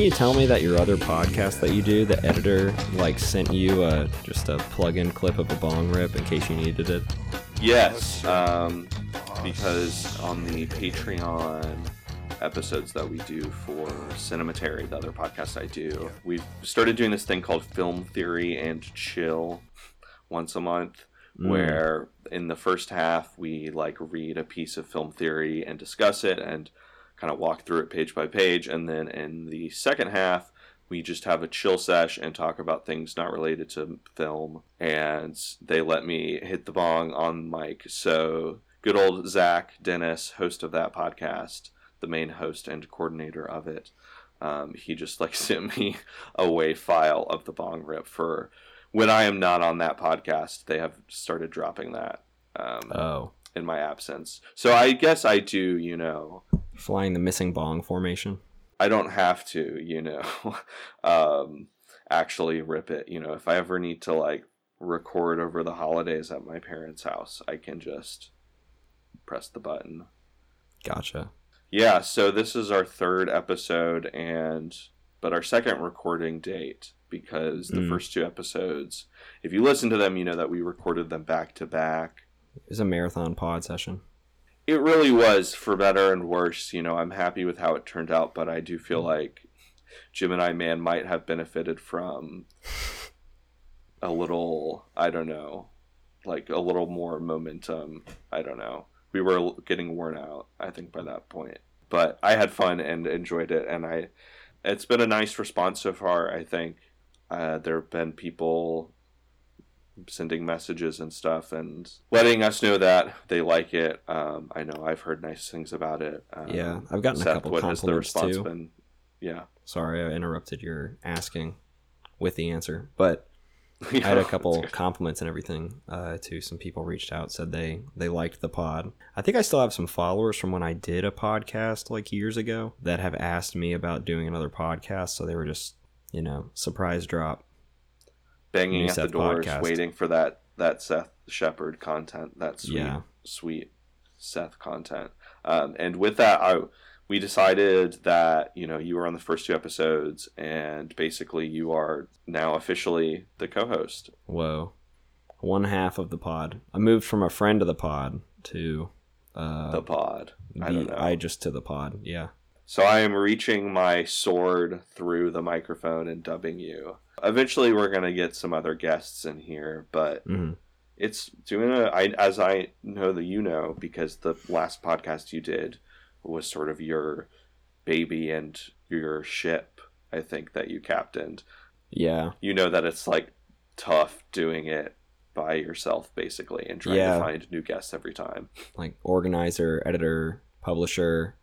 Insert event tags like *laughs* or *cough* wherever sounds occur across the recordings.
Didn't you tell me that your other podcast that you do, the editor, like sent you a just a plug-in clip of a bong rip in case you needed it? Yes, um, because on the Patreon episodes that we do for Cinematary, the other podcast I do, we've started doing this thing called Film Theory and Chill once a month, where in the first half we like read a piece of film theory and discuss it and kind of walk through it page by page, and then in the second half we just have a chill sesh and talk about things not related to film and they let me hit the bong on mic. So good old zach dennis host of that podcast the main host and coordinator of it. Um, he just like *laughs* sent me a WAV file of the bong rip for when i am not on that podcast they have started dropping that. Um, Oh, in my absence so i guess i do you know flying the missing bong formation. I don't have to, you know, *laughs* um, actually rip it. You know, if I ever need to like record over the holidays at my parents' house, I can just press the button. Gotcha. Yeah, so this is our third episode and but our second recording date because the Mm. first two episodes, if you listen to them, you know that we recorded them back to back. It was a marathon pod session. It really was for better and worse. You know, I'm happy with how it turned out, but I do feel like Jim and I Man might have benefited from a little, I don't know, like a little more momentum. I don't know. We were getting worn out, I think, by that point. But I had fun and enjoyed it, and I, it's been a nice response so far. I think uh, there have been people sending messages and stuff and letting us know that they like it. Um, I know I've heard nice things about it. Um, Yeah, I've gotten a couple what has the compliments response too. been? Yeah, Sorry, I interrupted your asking with the answer, but *laughs* I had a couple compliments and everything. Uh, to some people reached out, said they they liked the pod. I think I still have some followers from when I did a podcast like years ago that have asked me about doing another podcast. So they were just you know surprise drop. Banging New at the doors, podcast. waiting for that that Seth Shepard content, that sweet, Yeah. sweet Seth content. Um, and with that, I we decided that you know you were on the first two episodes, and basically you are now officially the co-host. Whoa, one half of the pod. I moved from a friend of the pod to uh, the pod. I don't know. I just to the pod. Yeah. So I am reaching my sword through the microphone and dubbing you. Eventually, we're gonna get some other guests in here, but hmm it's doing a I, as I know that you know because the last podcast you did was sort of your baby and your ship. I think that you captained. Yeah. You know that it's like tough doing it by yourself basically and trying Yeah. to find new guests every time. like organizer, editor, publisher,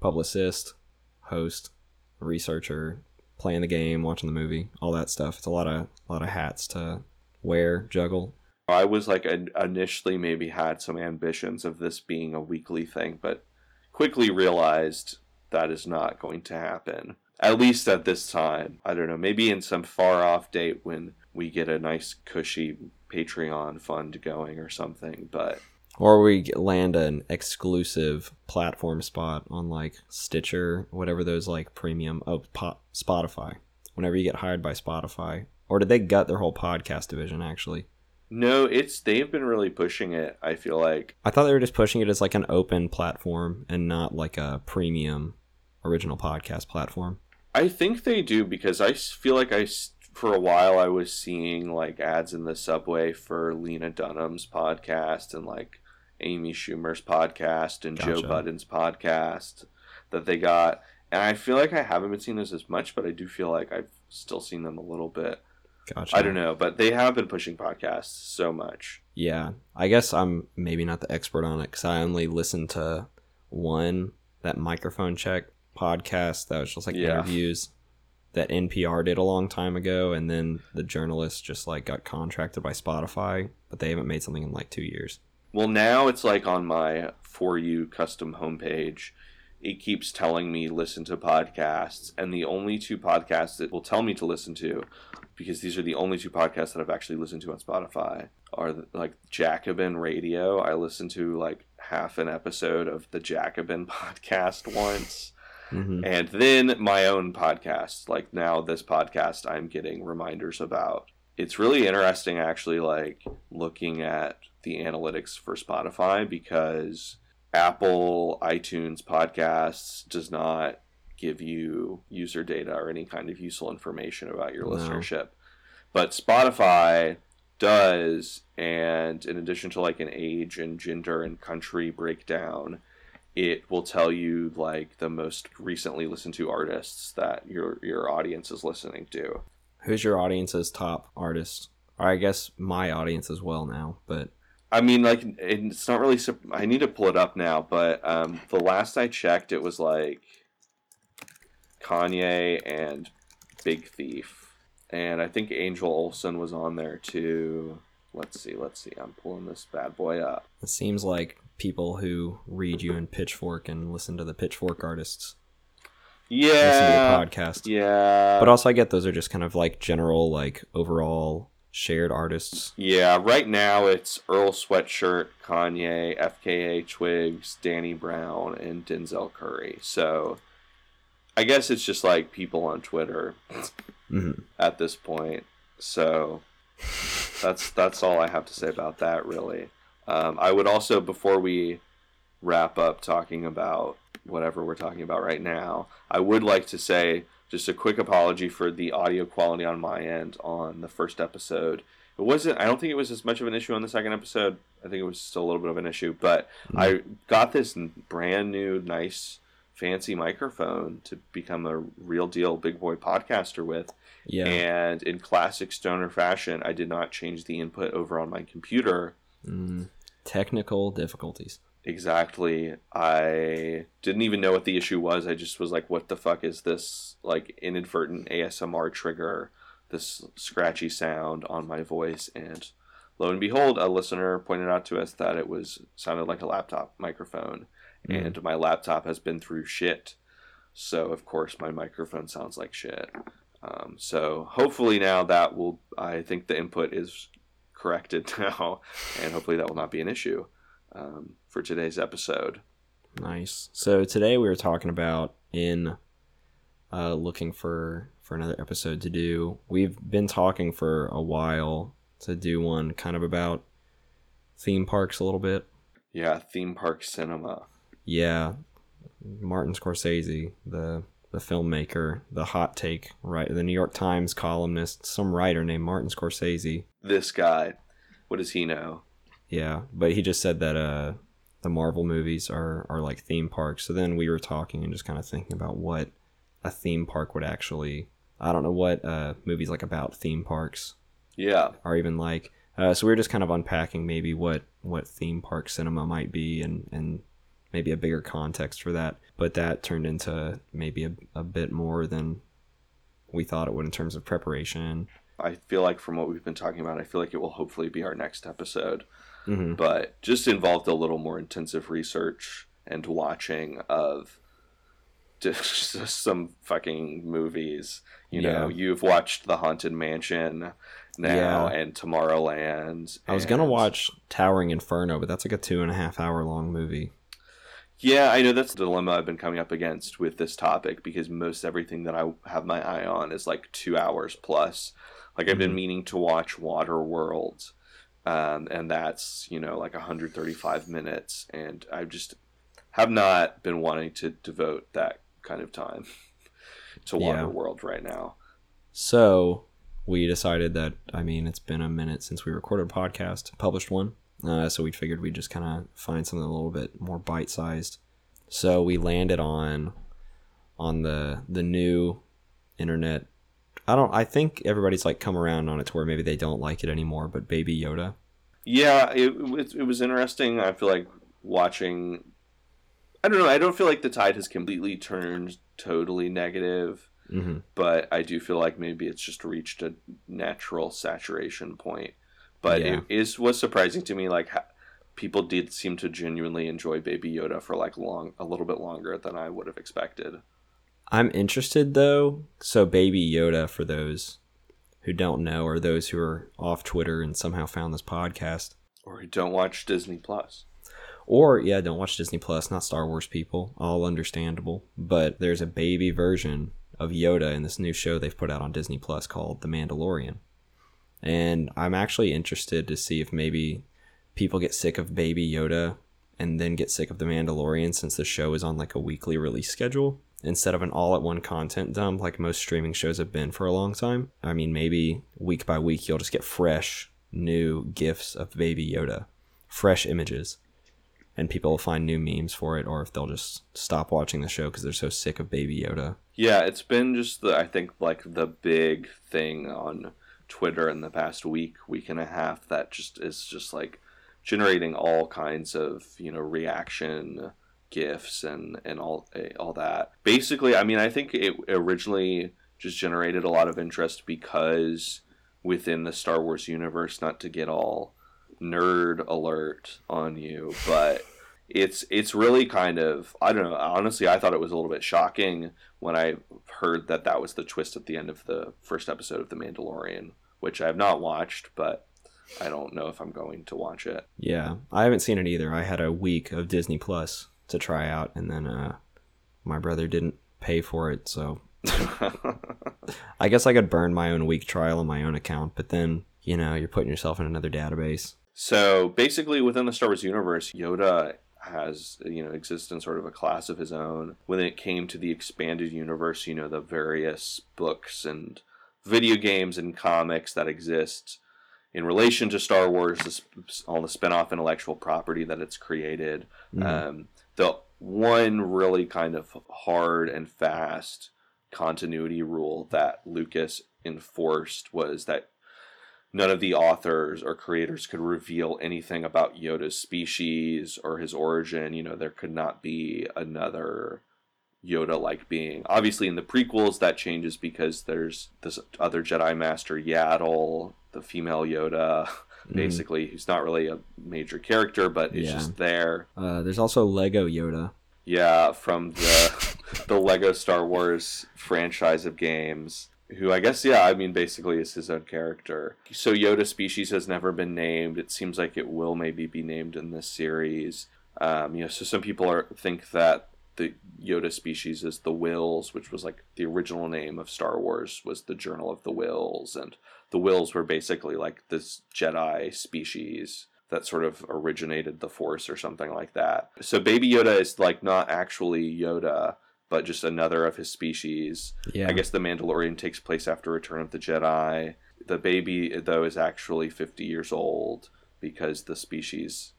publicist, host, researcher, playing the game, watching the movie, all that stuff. It's a lot of a lot of hats to wear, juggle. I was like in- initially maybe had some ambitions of this being a weekly thing, but quickly realized that is not going to happen. At least at this time. I don't know, maybe in some far off date when we get a nice cushy Patreon fund going or something, but Or we land an exclusive platform spot on like Stitcher, whatever those like premium. Oh, po- Spotify. Whenever you get hired by Spotify, or did they gut their whole podcast division? Actually, No, it's they've been really pushing it. I feel like I thought they were just pushing it as like an open platform and not like a premium original podcast platform. I think they do because I feel like I for a while I was seeing like ads in the subway for Lena Dunham's podcast and like Amy Schumer's podcast and Joe Gotcha. Budden's podcast that they got. And I feel like I haven't been seeing those as much, but I do feel like I've still seen them a little bit. Gotcha. I don't know, but they have been pushing podcasts so much. Yeah, I guess I'm maybe not the expert on it because I only listened to one that microphone check podcast that was just like Yeah. interviews that NPR did a long time ago, and then the journalist just like got contracted by Spotify, but they haven't made something in like two years. Well, now it's like on my For You custom homepage. It keeps telling me listen to podcasts, and the only two podcasts it will tell me to listen to, because these are the only two podcasts that I've actually listened to on Spotify, are like Jacobin Radio. I listened to like half an episode of the Jacobin *laughs* podcast once, hmm and then my own podcast. Like now, this podcast I'm getting reminders about. It's really interesting, actually, like looking at the analytics for Spotify because Apple iTunes podcasts does not give you user data or any kind of useful information about your No. listenership. But Spotify does, and in addition to like an age and gender and country breakdown, it will tell you like the most recently listened to artists that your your audience is listening to. Who's your audience's top artist? Or I guess my audience as well now, but I mean, like it's not really. I need to pull it up now, but um, the last I checked, it was like Kanye and Big Thief, and I think Angel Olsen was on there too. Let's see, let's see. I'm pulling this bad boy up. it seems like people who read you in Pitchfork and listen to the Pitchfork artists listen to Yeah, your podcast. yeah, But also, I get those are just kind of like general, like overall shared artists. Yeah, right now it's Earl Sweatshirt, Kanye, FKA Twigs, Danny Brown, and Denzel Curry. So I guess it's just like people on Twitter hmm at this point. So that's that's all I have to say about that really. Um, I would also before we wrap up talking about whatever we're talking about right now, I would like to say just a quick apology for the audio quality on my end on the first episode. It wasn't I don't think it was as much of an issue on the second episode. I think it was still a little bit of an issue, but I got this brand new nice fancy microphone to become a real deal big boy podcaster with Yeah. and in classic stoner fashion, I did not change the input over on my computer. Mm, technical difficulties. Exactly. I didn't even know what the issue was. I just was like, what the fuck is this, like, inadvertent ASMR trigger, this scratchy sound on my voice? And lo and behold, a listener pointed out to us that it was sounded like a laptop microphone. Mm. And my laptop has been through shit. So, of course, my microphone sounds like shit. Um, so, hopefully, now that will, I think the input is corrected *laughs* now, and hopefully, that will not be an issue um, for today's episode. Nice. So today we were talking about in uh, looking for for another episode to do. We've been talking for a while to do one kind of about theme parks a little bit. Yeah, theme park cinema. Yeah, Martin Scorsese, the the filmmaker, the hot take, right? The New York Times columnist, some writer named Martin Scorsese. This guy, what does he know? Yeah, but he just said that uh, the Marvel movies are are like theme parks. So then we were talking and just kind of thinking about what a theme park would actually. I don't know what uh, movies like about theme parks Yeah, are even like. Uh, so we were just kind of unpacking maybe what what theme park cinema might be and and maybe a bigger context for that. But that turned into maybe a, a bit more than we thought it would in terms of preparation. I feel like from what we've been talking about, I feel like it will hopefully be our next episode. Hmm But just involved a little more intensive research and watching of just *laughs* some fucking movies. You know, you've watched The Haunted Mansion now Yeah. and Tomorrowland. I was gonna watch Towering Inferno, but that's like a two and a half hour long movie. Yeah, I know that's the dilemma I've been coming up against with this topic because most everything that I have my eye on is like two hours plus. Like I've been meaning to watch Waterworld, um, and that's you know like 135 minutes, and I just have not been wanting to devote that kind of time *laughs* to Yeah. Waterworld right now. So we decided that I mean it's been a minute since we recorded a podcast, published one. Uh, so we figured we'd just kind of find something a little bit more bite sized. So we landed on on the the new internet. I don't. I think everybody's like come around on it to where maybe they don't like it anymore. But Baby Yoda. Yeah, it, it, it was interesting. I feel like watching. I don't know. I don't feel like the tide has completely turned totally negative, hmm but I do feel like maybe it's just reached a natural saturation point. But Yeah. it is was surprising to me, like people did seem to genuinely enjoy Baby Yoda for like long, a little bit longer than I would have expected. I'm interested though. So Baby Yoda, for those who don't know, or those who are off Twitter and somehow found this podcast, Or who don't watch Disney Plus. Or yeah, don't watch Disney Plus, not Star Wars people. All understandable. But there's a baby version of Yoda in this new show they've put out on Disney Plus called The Mandalorian. And I'm actually interested to see if maybe people get sick of baby Yoda and then get sick of The Mandalorian since the show is on like a weekly release schedule instead of an all at one content dump like most streaming shows have been for a long time. I mean, maybe week by week you'll just get fresh new gifs of baby Yoda, fresh images and people will find new memes for it, or if they'll just stop watching the show because they're so sick of Baby Yoda. Yeah, it's been just the I think like the big thing on Twitter in the past week, week and a half that just is just like generating all kinds of, you know, reaction gifs and and all eh, all that. Basically, I mean, I think it originally just generated a lot of interest because within the Star Wars universe, not to get all nerd alert on you, but it's it's really kind of I don't know. Honestly, I thought it was a little bit shocking when I heard that that was the twist at the end of the first episode of The Mandalorian, which I have not watched, but I don't know if I'm going to watch it. Yeah, I haven't seen it either. I had a week of Disney Plus to try out, and then uh, my brother didn't pay for it, so *laughs* I guess I could burn my own week trial on my own account. But then, you know, you're putting yourself in another database. so basically, within the Star Wars universe, Yoda has you know exists in sort of a class of his own. When it came to the expanded universe, you know the various books and video games and comics that exist in relation to Star Wars, all the spin-off intellectual property that it's created. Mhm. Um, the one really kind of hard and fast continuity rule that Lucas enforced was that none of the authors or creators could reveal anything about Yoda's species or his origin. You know, there could not be another Yoda like being. Obviously, in the prequels, that changes because there's this other Jedi Master, Yaddle, the female Yoda, *laughs* basically, who's not really a major character, but is Yeah. just there. Uh, there's also Lego Yoda. Yeah, from the *laughs* the Lego Star Wars franchise of games. Who I guess yeah, I mean basically is his own character. So Yoda species has never been named. It seems like it will maybe be named in this series. Um, you know, so some people are think that the Yoda species is the Whills, which was like the original name of Star Wars was the Journal of the Whills, and the Whills were basically like this Jedi species that sort of originated the Force or something like that. So Baby Yoda is like not actually Yoda, but just another of his species. Yeah. I guess the Mandalorian takes place after Return of the Jedi. The baby, though, is actually 50 years old because the species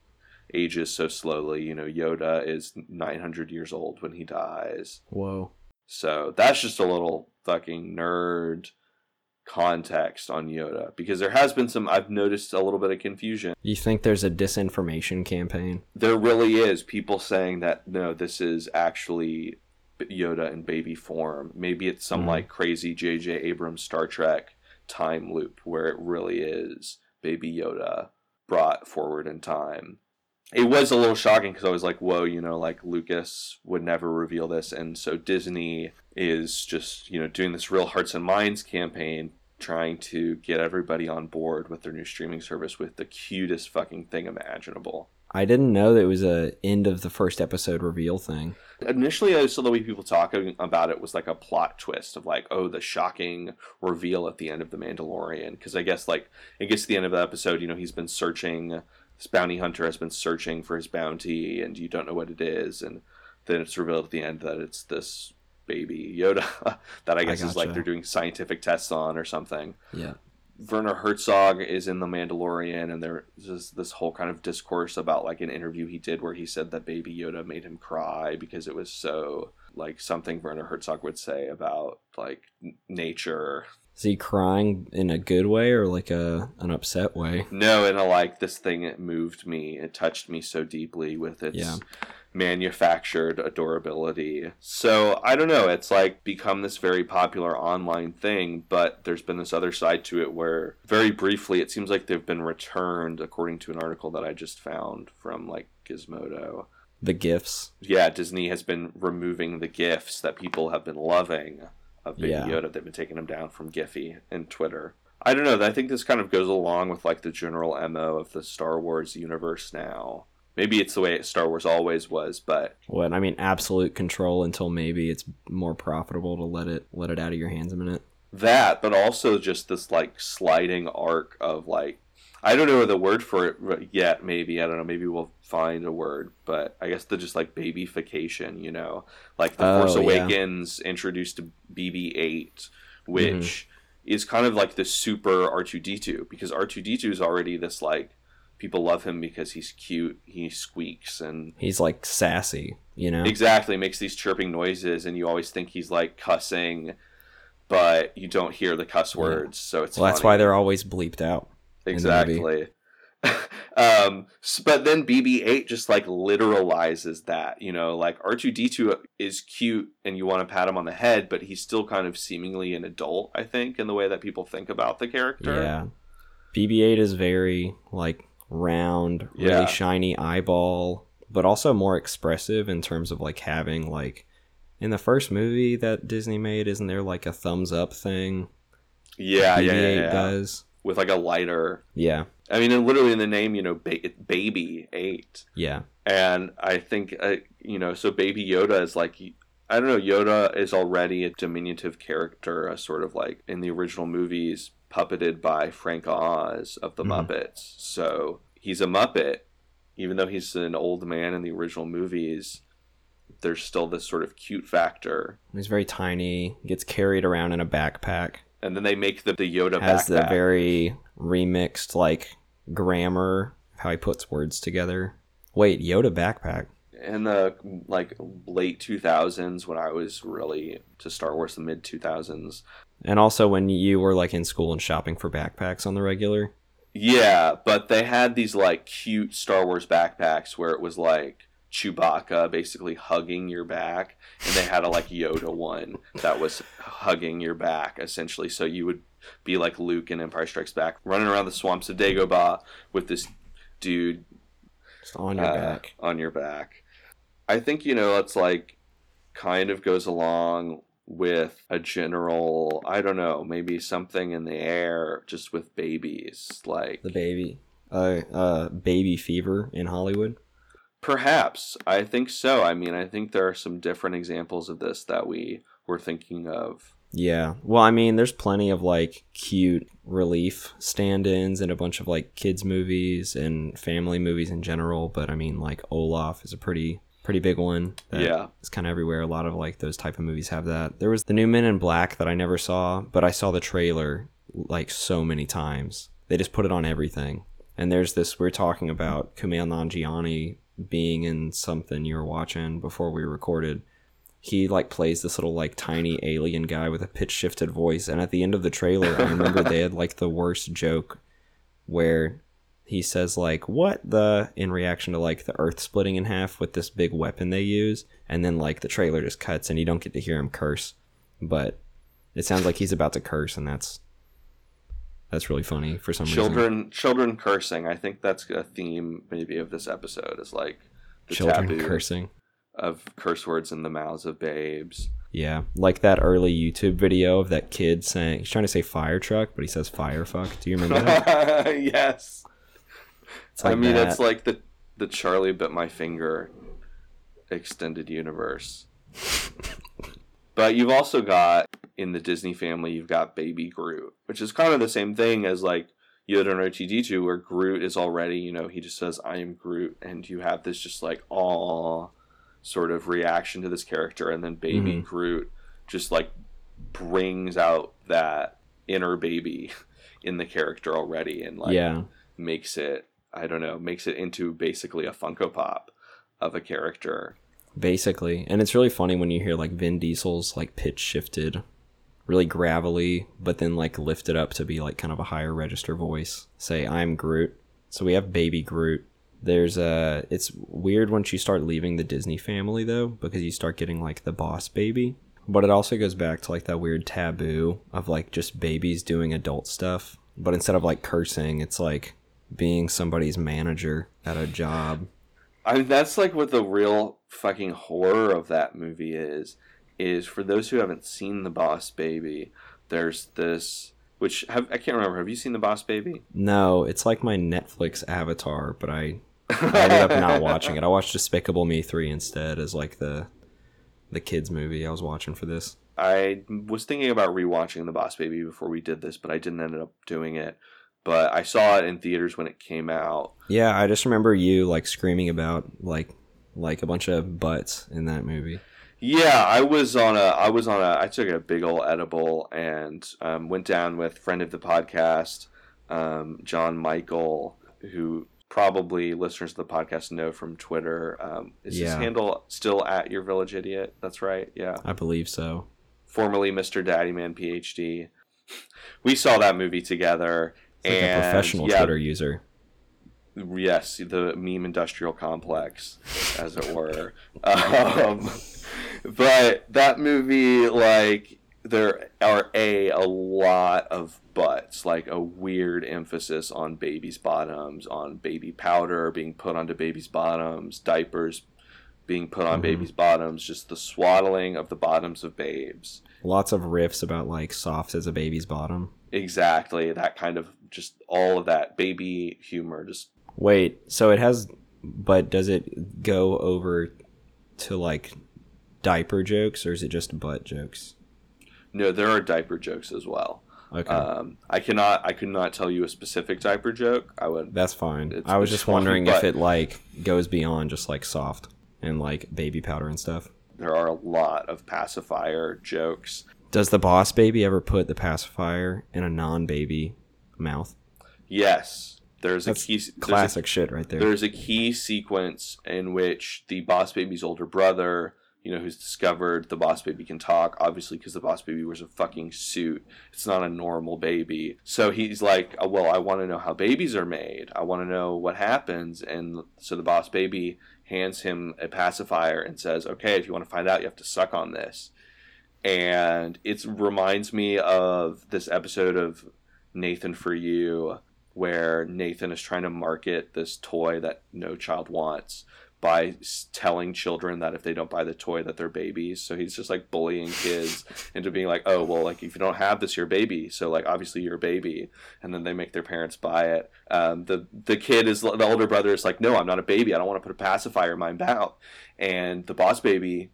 ages so slowly. You know, Yoda is 900 years old when he dies. Whoa. So that's just a little fucking nerd context on Yoda because there has been some, I've noticed a little bit of confusion. You think there's a disinformation campaign? There really is people saying that no, this is actually Yoda in baby form. Maybe it's some Mhm. like crazy J.J. Abrams Star Trek time loop where it really is baby Yoda brought forward in time. It was a little shocking because I was like, whoa, you know, like Lucas would never reveal this. And so Disney is just, you know, doing this real hearts and minds campaign trying to get everybody on board with their new streaming service with the cutest fucking thing imaginable. I didn't know that it was a end of the first episode reveal thing. Initially, I saw the way people talking about it was like a plot twist of like, oh, the shocking reveal at the end of The Mandalorian. Because I guess like it gets to the end of the episode, you know, he's been searching. This bounty hunter has been searching for his bounty, and you don't know what it is, and then it's revealed at the end that it's this baby Yoda *laughs* that I guess is like they're doing scientific tests on or something. Yeah. Werner Herzog is in The Mandalorian, and there's this, this whole kind of discourse about like an interview he did where he said that Baby Yoda made him cry because it was so like something Werner Herzog would say about like n- nature. Is he crying in a good way or like a an upset way? No, and I like this thing. It moved me. It touched me so deeply with its Yeah. manufactured adorability. So I don't know. It's like become this very popular online thing, but there's been this other side to it where very briefly it seems like they've been returned, according to an article that I just found from like Gizmodo. The gifts. Yeah, Disney has been removing the gifs that people have been loving of Baby Yeah. Yoda. They've been taking them down from Giphy and Twitter. I don't know. I think this kind of goes along with like the general mo of the Star Wars universe now. Maybe it's the way Star Wars always was, but What I mean, absolute control until maybe it's more profitable to let it let it out of your hands a minute. that, but also just this like sliding arc of like I don't know the word for it yet. Maybe I don't know. Maybe we'll find a word, but I guess the just like babyfication. You know, like the Oh, Force yeah. Awakens introduced to BB-8, which Mm-hmm. is kind of like the super R2D2 because R2D2 is already this like people love him because he's cute, he squeaks and He's like sassy, you know. exactly makes these chirping noises, and you always think he's like cussing, but you don't hear the cuss words, so it's well, that's why they're always bleeped out. in the movie. Exactly. *laughs* um, but then BB-8 just like literalizes that, you know, like R2D2 is cute and you want to pat him on the head, but he's still kind of seemingly an adult, I think, in the way that people think about the character. Yeah. BB-8 is very like round, really Yeah. shiny eyeball, but also more expressive in terms of like having like in the first movie that Disney made, isn't there like a thumbs up thing? Yeah, yeah, BB-8 yeah, yeah. does. With like a lighter. Yeah, I mean, and literally in the name, you know, ba- baby eight. yeah, And I think, uh, you know, so Baby Yoda is like, I don't know, Yoda is already a diminutive character, a sort of like in the original movies, puppeted by Frank Oz of the Mhm. Muppets. So he's a Muppet, even though he's an old man in the original movies. There's still this sort of cute factor. he's very tiny. Gets carried around in a backpack. And then they make the, the Yoda backpack. Has the very remixed like grammar how he puts words together. Wait, Yoda backpack. in the like late 2000s when I was really to Star Wars, the mid 2000s. And also when you were like in school and shopping for backpacks on the regular. Yeah, but they had these like cute Star Wars backpacks where it was like Chewbacca basically hugging your back, and they had a like Yoda one that was hugging your back essentially. So you would be like Luke in Empire Strikes Back, running around the swamps of Dagobah with this dude Just on your uh, back. on your back. I think you know it's like kind of goes along with a general I don't know maybe something in the air just with babies like The baby. Uh uh baby fever in Hollywood. Perhaps I think so I mean I think there are some different examples of this that we were thinking of Yeah. Well, I mean, there's plenty of like cute relief stand-ins and a bunch of like kids movies and family movies in general, but I mean like Olaf is a pretty pretty big one. that Yeah. It's kind of everywhere. A lot of like those type of movies have that. There was the new Men in Black that I never saw, but I saw the trailer like so many times. They just put it on everything. And there's this we're talking about Kumail Nanjiani being in something you were watching before we recorded he like plays this little like tiny alien guy with a pitch shifted voice and at the end of the trailer i remember they had like the worst joke where he says like what the? in reaction to like the earth splitting in half with this big weapon they use and then like the trailer just cuts and you don't get to hear him curse but it sounds like he's about to curse and that's that's really funny for some reason. Children children cursing. I think that's a theme maybe of this episode is like the children taboo cursing. of curse words in the mouths of babes. Yeah like that early youtube video of that kid saying he's trying to say fire truck but he says fire fuck. Do you remember that? *laughs* Yes. It's I mean, that. it's like the the Charlie bit my finger extended universe. *laughs* but you've also got in the Disney family, you've got Baby Groot, which is kind of the same thing as like Yoda and R2D2, where Groot is already, you know, he just says, I am Groot, and you have this just like awe sort of reaction to this character, and then Baby Mhm. Groot just like brings out that inner baby *laughs* in the character already and like yeah. makes it I don't know, makes it into basically a Funko Pop of a character. Basically. And it's really funny when you hear like Vin Diesel's like pitch shifted really gravelly, but then like lifted up to be like kind of a higher register voice. Say, I'm Groot. So we have baby Groot. There's a it's weird once you start leaving the Disney family though, because you start getting like the boss baby. But it also goes back to like that weird taboo of like just babies doing adult stuff. But instead of like cursing, it's like being somebody's manager at a job. I mean that's like what the real fucking horror of that movie is is for those who haven't seen The Boss Baby, there's this which have I can't remember. Have you seen The Boss Baby? No, it's like my Netflix avatar, but I *laughs* I ended up not watching it. I watched Despicable Me 3 instead as like the the kids movie I was watching for this. I was thinking about rewatching The Boss Baby before we did this, but I didn't end up doing it. But I saw it in theaters when it came out. Yeah, I just remember you like screaming about like like a bunch of butts in that movie. Yeah, I was on a I was on a I took a big old edible and um, went down with friend of the podcast, um, John Michael, who probably listeners of the podcast know from Twitter. Um, is his handle still at your village idiot? That's right. Yeah, I believe so. formerly Mr. Daddy Man PhD. We saw that movie together. Like and a professional yeah, Twitter user. yes, the meme industrial complex, as it were. *laughs* um, but that movie, like, there are a a lot of butts, like a weird emphasis on babies' bottoms, on baby powder being put onto babies' bottoms, diapers being put on Mhm. babies' bottoms, just the swaddling of the bottoms of babes. Lots of riffs about like soft as a baby's bottom. Exactly, that kind of just all of that baby humor, just Wait, so it has but does it go over to like diaper jokes or is it just butt jokes? no, there are diaper jokes as well. Okay. Um, I cannot. I could not tell you a specific diaper joke. I would. That's fine. It's- I was just wondering if it like goes beyond just like soft and like baby powder and stuff. There are a lot of pacifier jokes. Does the boss baby ever put the pacifier in a non-baby mouth? Yes, there's That's a key. there's a- Classic shit right there. There's a key sequence in which the boss baby's older brother, you know, who's discovered the boss baby can talk, obviously because the boss baby wears a fucking suit. It's not a normal baby. So he's like, "Uh, well, I want to know how babies are made. I want to know what happens. And so the boss baby hands him a pacifier and says, okay, if you want to find out, you have to suck on this. And it reminds me of this episode of Nathan for You where Nathan is trying to market this toy that no child wants by telling children that if they don't buy the toy that they're babies. So he's just like bullying kids *laughs* into being like oh well like if you don't have this you're a baby. So like obviously you're a baby. And then they make their parents buy it. Um, the the kid is the older brother is like no i'm not a baby. I don't want to put a pacifier in my mouth. And the boss baby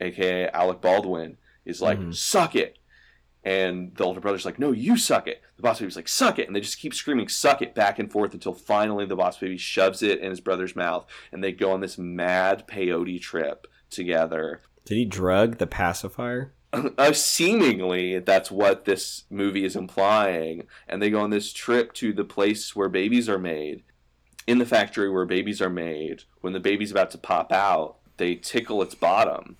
aka alec baldwin is like Mhm. suck it and the older brother's like, no, you suck it. The boss baby's like, suck it. And they just keep screaming, suck it, back and forth until finally the boss baby shoves it in his brother's mouth. And they go on this mad peyote trip together. Did he drug the pacifier? *laughs* Uh, seemingly, that's what this movie is implying. And they go on this trip to the place where babies are made. In the factory where babies are made, when the baby's about to pop out, they tickle its bottom.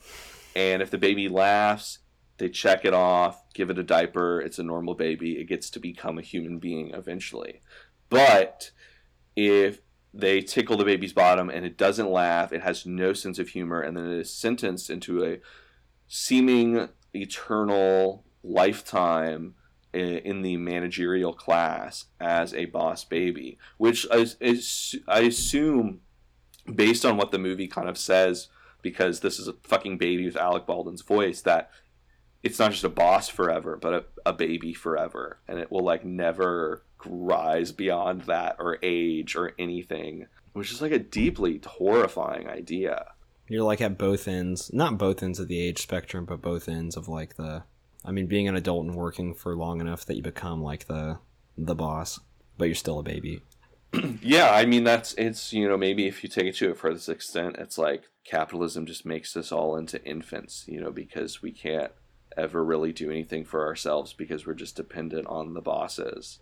And if the baby laughs, they check it off, give it a diaper, it's a normal baby, it gets to become a human being eventually. But if they tickle the baby's bottom and it doesn't laugh, it has no sense of humor, and then it is sentenced into a seeming eternal lifetime in the managerial class as a boss baby, which is I assume, based on what the movie kind of says, because this is a fucking baby with Alec Baldwin's voice, that it's not just a boss forever, but a, a baby forever, and it will like never rise beyond that or age or anything, which is like a deeply horrifying idea. You're like at both ends, not both ends of the age spectrum, but both ends of like the. I mean, being an adult and working for long enough that you become like the the boss, but you're still a baby. *clears throat* Yeah, I mean that's it's you know maybe if you take it to a furthest extent, it's like capitalism just makes us all into infants, you know, because we can't ever really do anything for ourselves because we're just dependent on the bosses.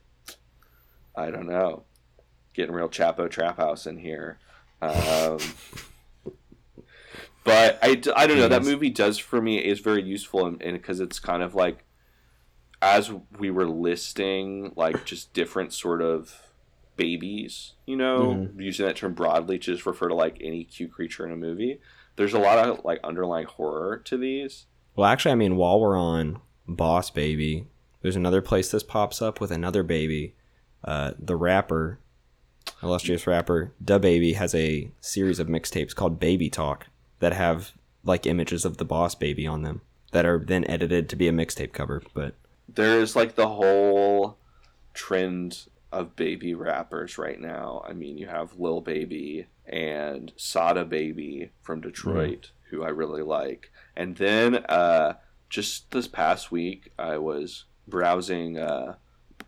I don't know, getting real Chapo Trap House in here, um, *laughs* but i don't know that movie does for me is very useful and because it's kind of like as we were listing like just different sort of babies, you know, using that term broadly to just refer to like any cute creature in a movie. There's a lot of like underlying horror to these. Well, actually, I mean, while we're on Boss Baby, there's another place this pops up with another baby. Uh, the rapper, illustrious rapper, Da Baby, has a series of mixtapes called Baby Talk that have like images of the Boss Baby on them that are then edited to be a mixtape cover. But There's like the whole trend of baby rappers right now. I mean, you have Lil Baby and Sada Baby from Detroit, who I really like. And then uh, just this past week, I was browsing uh,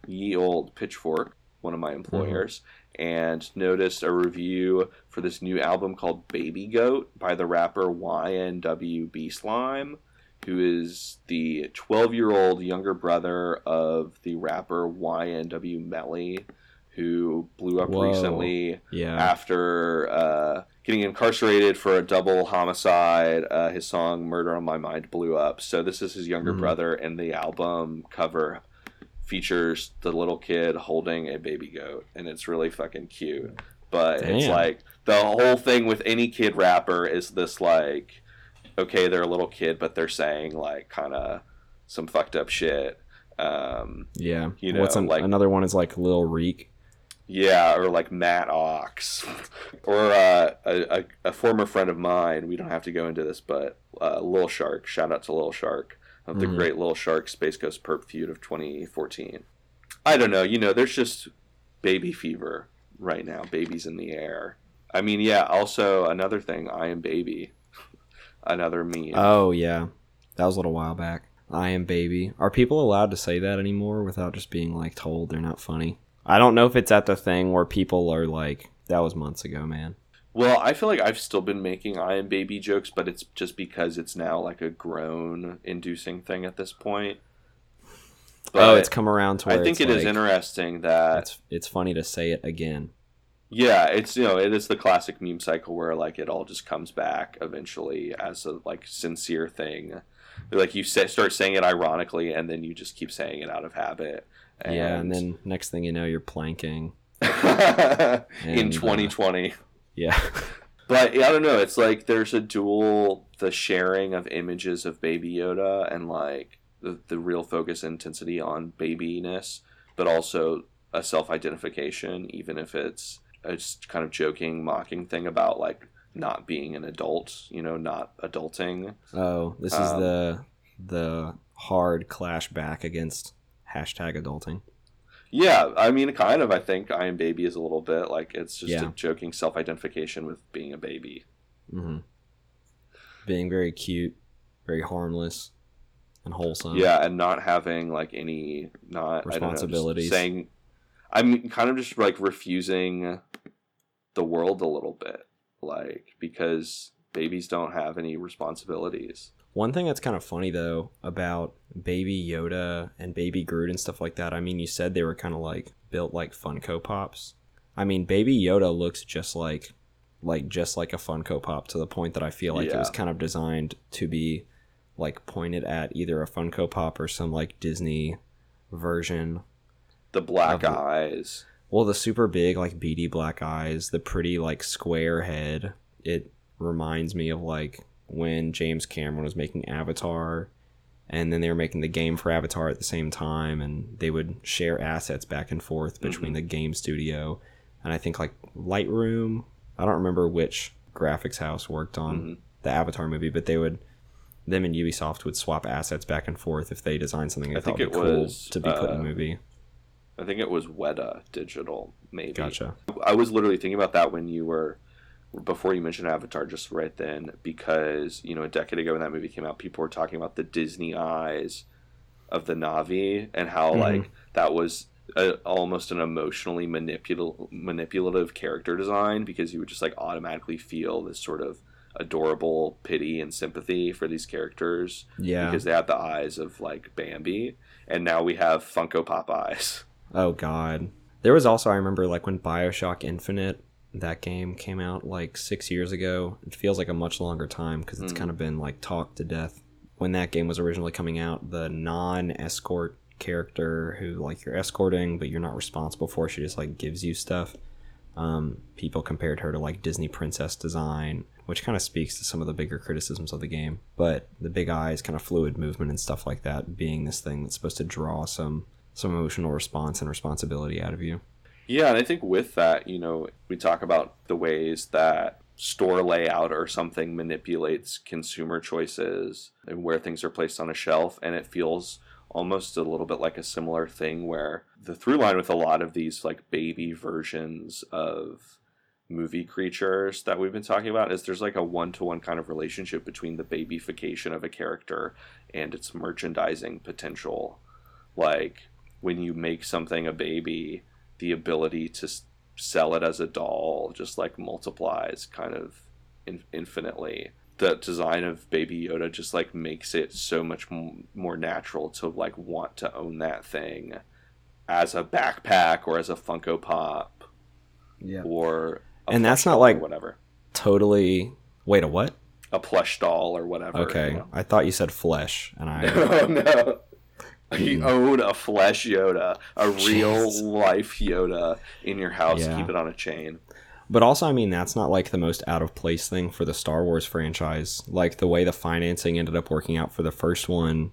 ye old Pitchfork, one of my employers, and noticed a review for this new album called Baby Goat by the rapper YNW B Slime who is the 12 year old younger brother of the rapper YNW Melly, who blew up Whoa. recently yeah, after uh, getting incarcerated for a double homicide. Uh, his song Murder on My Mind blew up. So, this is his younger Mhm. brother, and the album cover features the little kid holding a baby goat, and it's really fucking cute. But it's like the whole thing with any kid rapper is this like okay, they're a little kid, but they're saying like kind of some fucked up shit. Um, yeah. you know, What's an, like- another one is like Lil Reek. Yeah, or like Matt Ox, *laughs* or uh, a, a, a former friend of mine. We don't have to go into this, but uh, Lil Shark. Shout out to Lil Shark of the Mhm. great Lil Shark Space Coast Perp feud of 2014. I don't know. You know, there's just baby fever right now. Babies in the air. I mean, yeah. Also, another thing. I am baby. *laughs* another meme. Oh yeah, that was a little while back. I am baby. Are people allowed to say that anymore without just being like told they're not funny? I don't know if it's at the thing where people are like, "That was months ago, man." Well, I feel like I've still been making I am baby jokes, but it's just because it's now like a groan inducing thing at this point. oh, it's come around to I think it is like, interesting that It's it's funny to say it again. yeah, it's you know it is the classic meme cycle where like it all just comes back eventually as a like sincere thing. Like you say, start saying it ironically, and then you just keep saying it out of habit. Yeah, and then next thing you know, you're planking. *laughs* in and, uh, 2020. Yeah, *laughs* But yeah, I don't know. It's like there's a dual the sharing of images of Baby Yoda and like the, the real focus intensity on babiness, but also a self identification, even if it's a kind of joking, mocking thing about like not being an adult, you know, not adulting. Oh, this is Um, the the hard clash back against hashtag adulting. Yeah, I mean, kind of. I think I am baby is a little bit like it's just Yeah. a joking self identification with being a baby. hmm Being very cute, very harmless, and wholesome. yeah and not having like any not don't know, Responsibilities. saying i'm kind of just like refusing the world a little bit like because babies don't have any responsibilities One thing that's kind of funny though about Baby Yoda and Baby Groot and stuff like that. I mean, you said they were kind of like built like Funko Pops. I mean, Baby Yoda looks just like like just like a Funko Pop to the point that I feel like it was kind of designed to be like pointed at either a Funko Pop or some like Disney version. the black Of- eyes Well, the super big like beady black eyes, the pretty like square head. It reminds me of like when James Cameron was making Avatar and then they were making the game for Avatar at the same time and they would share assets back and forth between the game studio and I think like Lightroom, I don't remember which graphics house worked on Mhm. the Avatar movie, but they would them and Ubisoft would swap assets back and forth if they designed something they I thought think would be it cool was, to be put in uh, the movie. I think it was Weta Digital, maybe. Gotcha. I was literally thinking about that when you were before you mentioned Avatar just right then because you know a decade ago when that movie came out, people were talking about the Disney eyes of the Navi and how Mhm. like that was a, almost an emotionally manipul- manipulative character design because you would just like automatically feel this sort of adorable pity and sympathy for these characters Yeah. because they have the eyes of like Bambi and now we have Funko Pop eyes. Oh god. There was also I remember like when BioShock Infinite that game came out like 6 years ago. It feels like a much longer time cuz it's Mhm. kind of been like talked to death. When that game was originally coming out, the non-escort character who like you're escorting but you're not responsible for, she just like gives you stuff. Um, people compared her to like Disney princess design, which kind of speaks to some of the bigger criticisms of the game. But the big eyes, kind of fluid movement and stuff like that, being this thing that's supposed to draw some some emotional response and responsibility out of you. Yeah, and I think with that, you know, we talk about the ways that store layout or something manipulates consumer choices and where things are placed on a shelf, and it feels almost a little bit like a similar thing where the through line with a lot of these like baby versions of movie creatures that we've been talking about is there's like a one-to-one kind of relationship between the babyfication of a character and its merchandising potential. Like when you make something a baby the ability to sell it as a doll just like multiplies kind of in- infinitely the design of baby yoda just like makes it so much m- more natural to like want to own that thing as a backpack or as a funko pop Yeah. or a And that's not like- whatever Totally. Wait, a what? a plush doll or whatever Okay, you know? I thought you said flesh, and I. oh *laughs* no you Mm. own a flesh yoda a real life yoda in your house Yeah. keep it on a chain But also, I mean, that's not like the most out of place thing for the Star Wars franchise. Like the way the financing ended up working out for the first one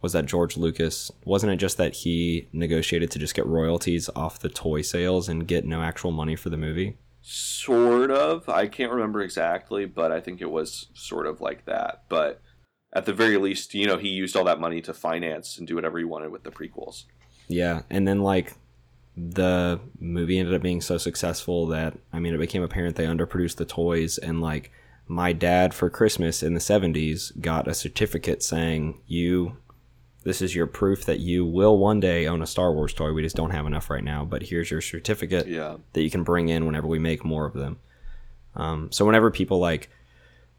was that George Lucas wasn't it just that he negotiated to just get royalties off the toy sales and get no actual money for the movie? Sort of. I can't remember exactly, but I think it was sort of like that. But at the very least, you know, he used all that money to finance and do whatever he wanted with the prequels. Yeah, and then like the movie ended up being so successful that I mean it became apparent they underproduced the toys and like my dad for Christmas in the 70s got a certificate saying you this is your proof that you will one day own a Star Wars toy. We just don't have enough right now, but here's your certificate Yeah. that you can bring in whenever we make more of them. Um, so whenever people like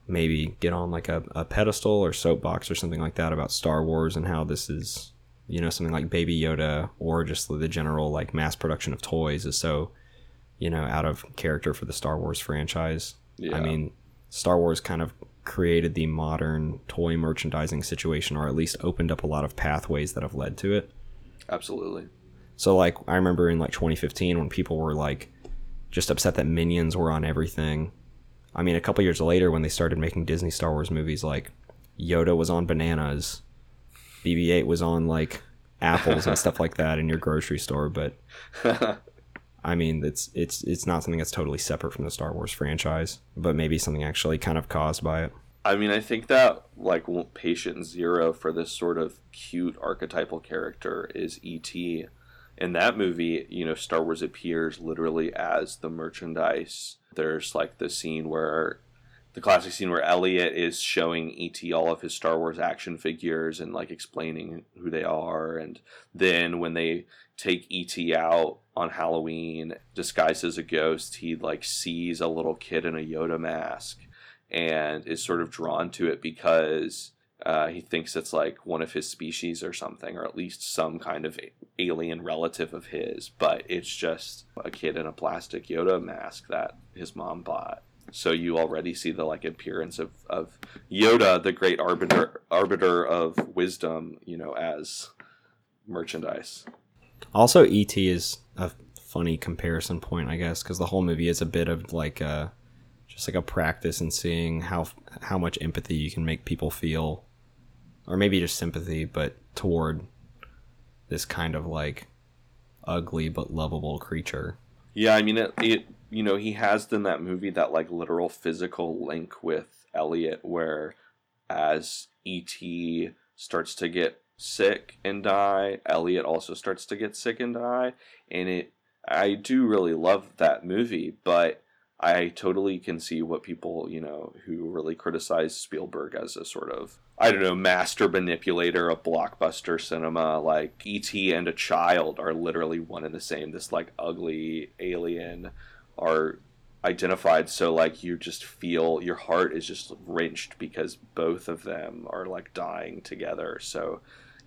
maybe get on like a, a pedestal or soapbox or something like that about Star Wars and how this is, you know, something like Baby Yoda or just the general like mass production of toys is so, you know, out of character for the Star Wars franchise. Yeah. I mean, Star Wars kind of created the modern toy merchandising situation or at least opened up a lot of pathways that have led to it. Absolutely. So like I remember in like 2015 when people were like just upset that minions were on everything. I mean, a couple years later when they started making Disney Star Wars movies, like Yoda was on bananas, BB-8 was on like apples and stuff like that in your grocery store. But *laughs* I mean, it's it's it's not something that's totally separate from the Star Wars franchise, but maybe something actually kind of caused by it. I mean, I think that like patient zero for this sort of cute archetypal character is E.T. In that movie, you know, Star Wars appears literally as the merchandise. There's like the scene where the classic scene where Elliott is showing E.T. all of his Star Wars action figures and like explaining who they are. And then when they take E.T. out on Halloween, disguised as a ghost, he like sees a little kid in a Yoda mask and is sort of drawn to it because uh, he thinks it's like one of his species or something, or at least some kind of alien relative of his. But it's just a kid in a plastic Yoda mask that his mom bought. So you already see the like appearance of, of Yoda, the great arbiter arbiter of wisdom, you know, as merchandise. Also, ET is a funny comparison point, I guess, because the whole movie is a bit of like a just like a practice in seeing how how much empathy you can make people feel, or maybe just sympathy, but toward this kind of like ugly but lovable creature. Yeah, I mean it, it you know, he has in that movie that like literal physical link with Elliott where as ET starts to get sick and die. Elliott also starts to get sick and die, and it. I do really love that movie, but I totally can see what people, you know, who really criticize Spielberg as a sort of, I don't know, master manipulator of blockbuster cinema. Like E.T. and a child are literally one and the same. This like ugly alien are identified so like you just feel your heart is just wrenched because both of them are like dying together so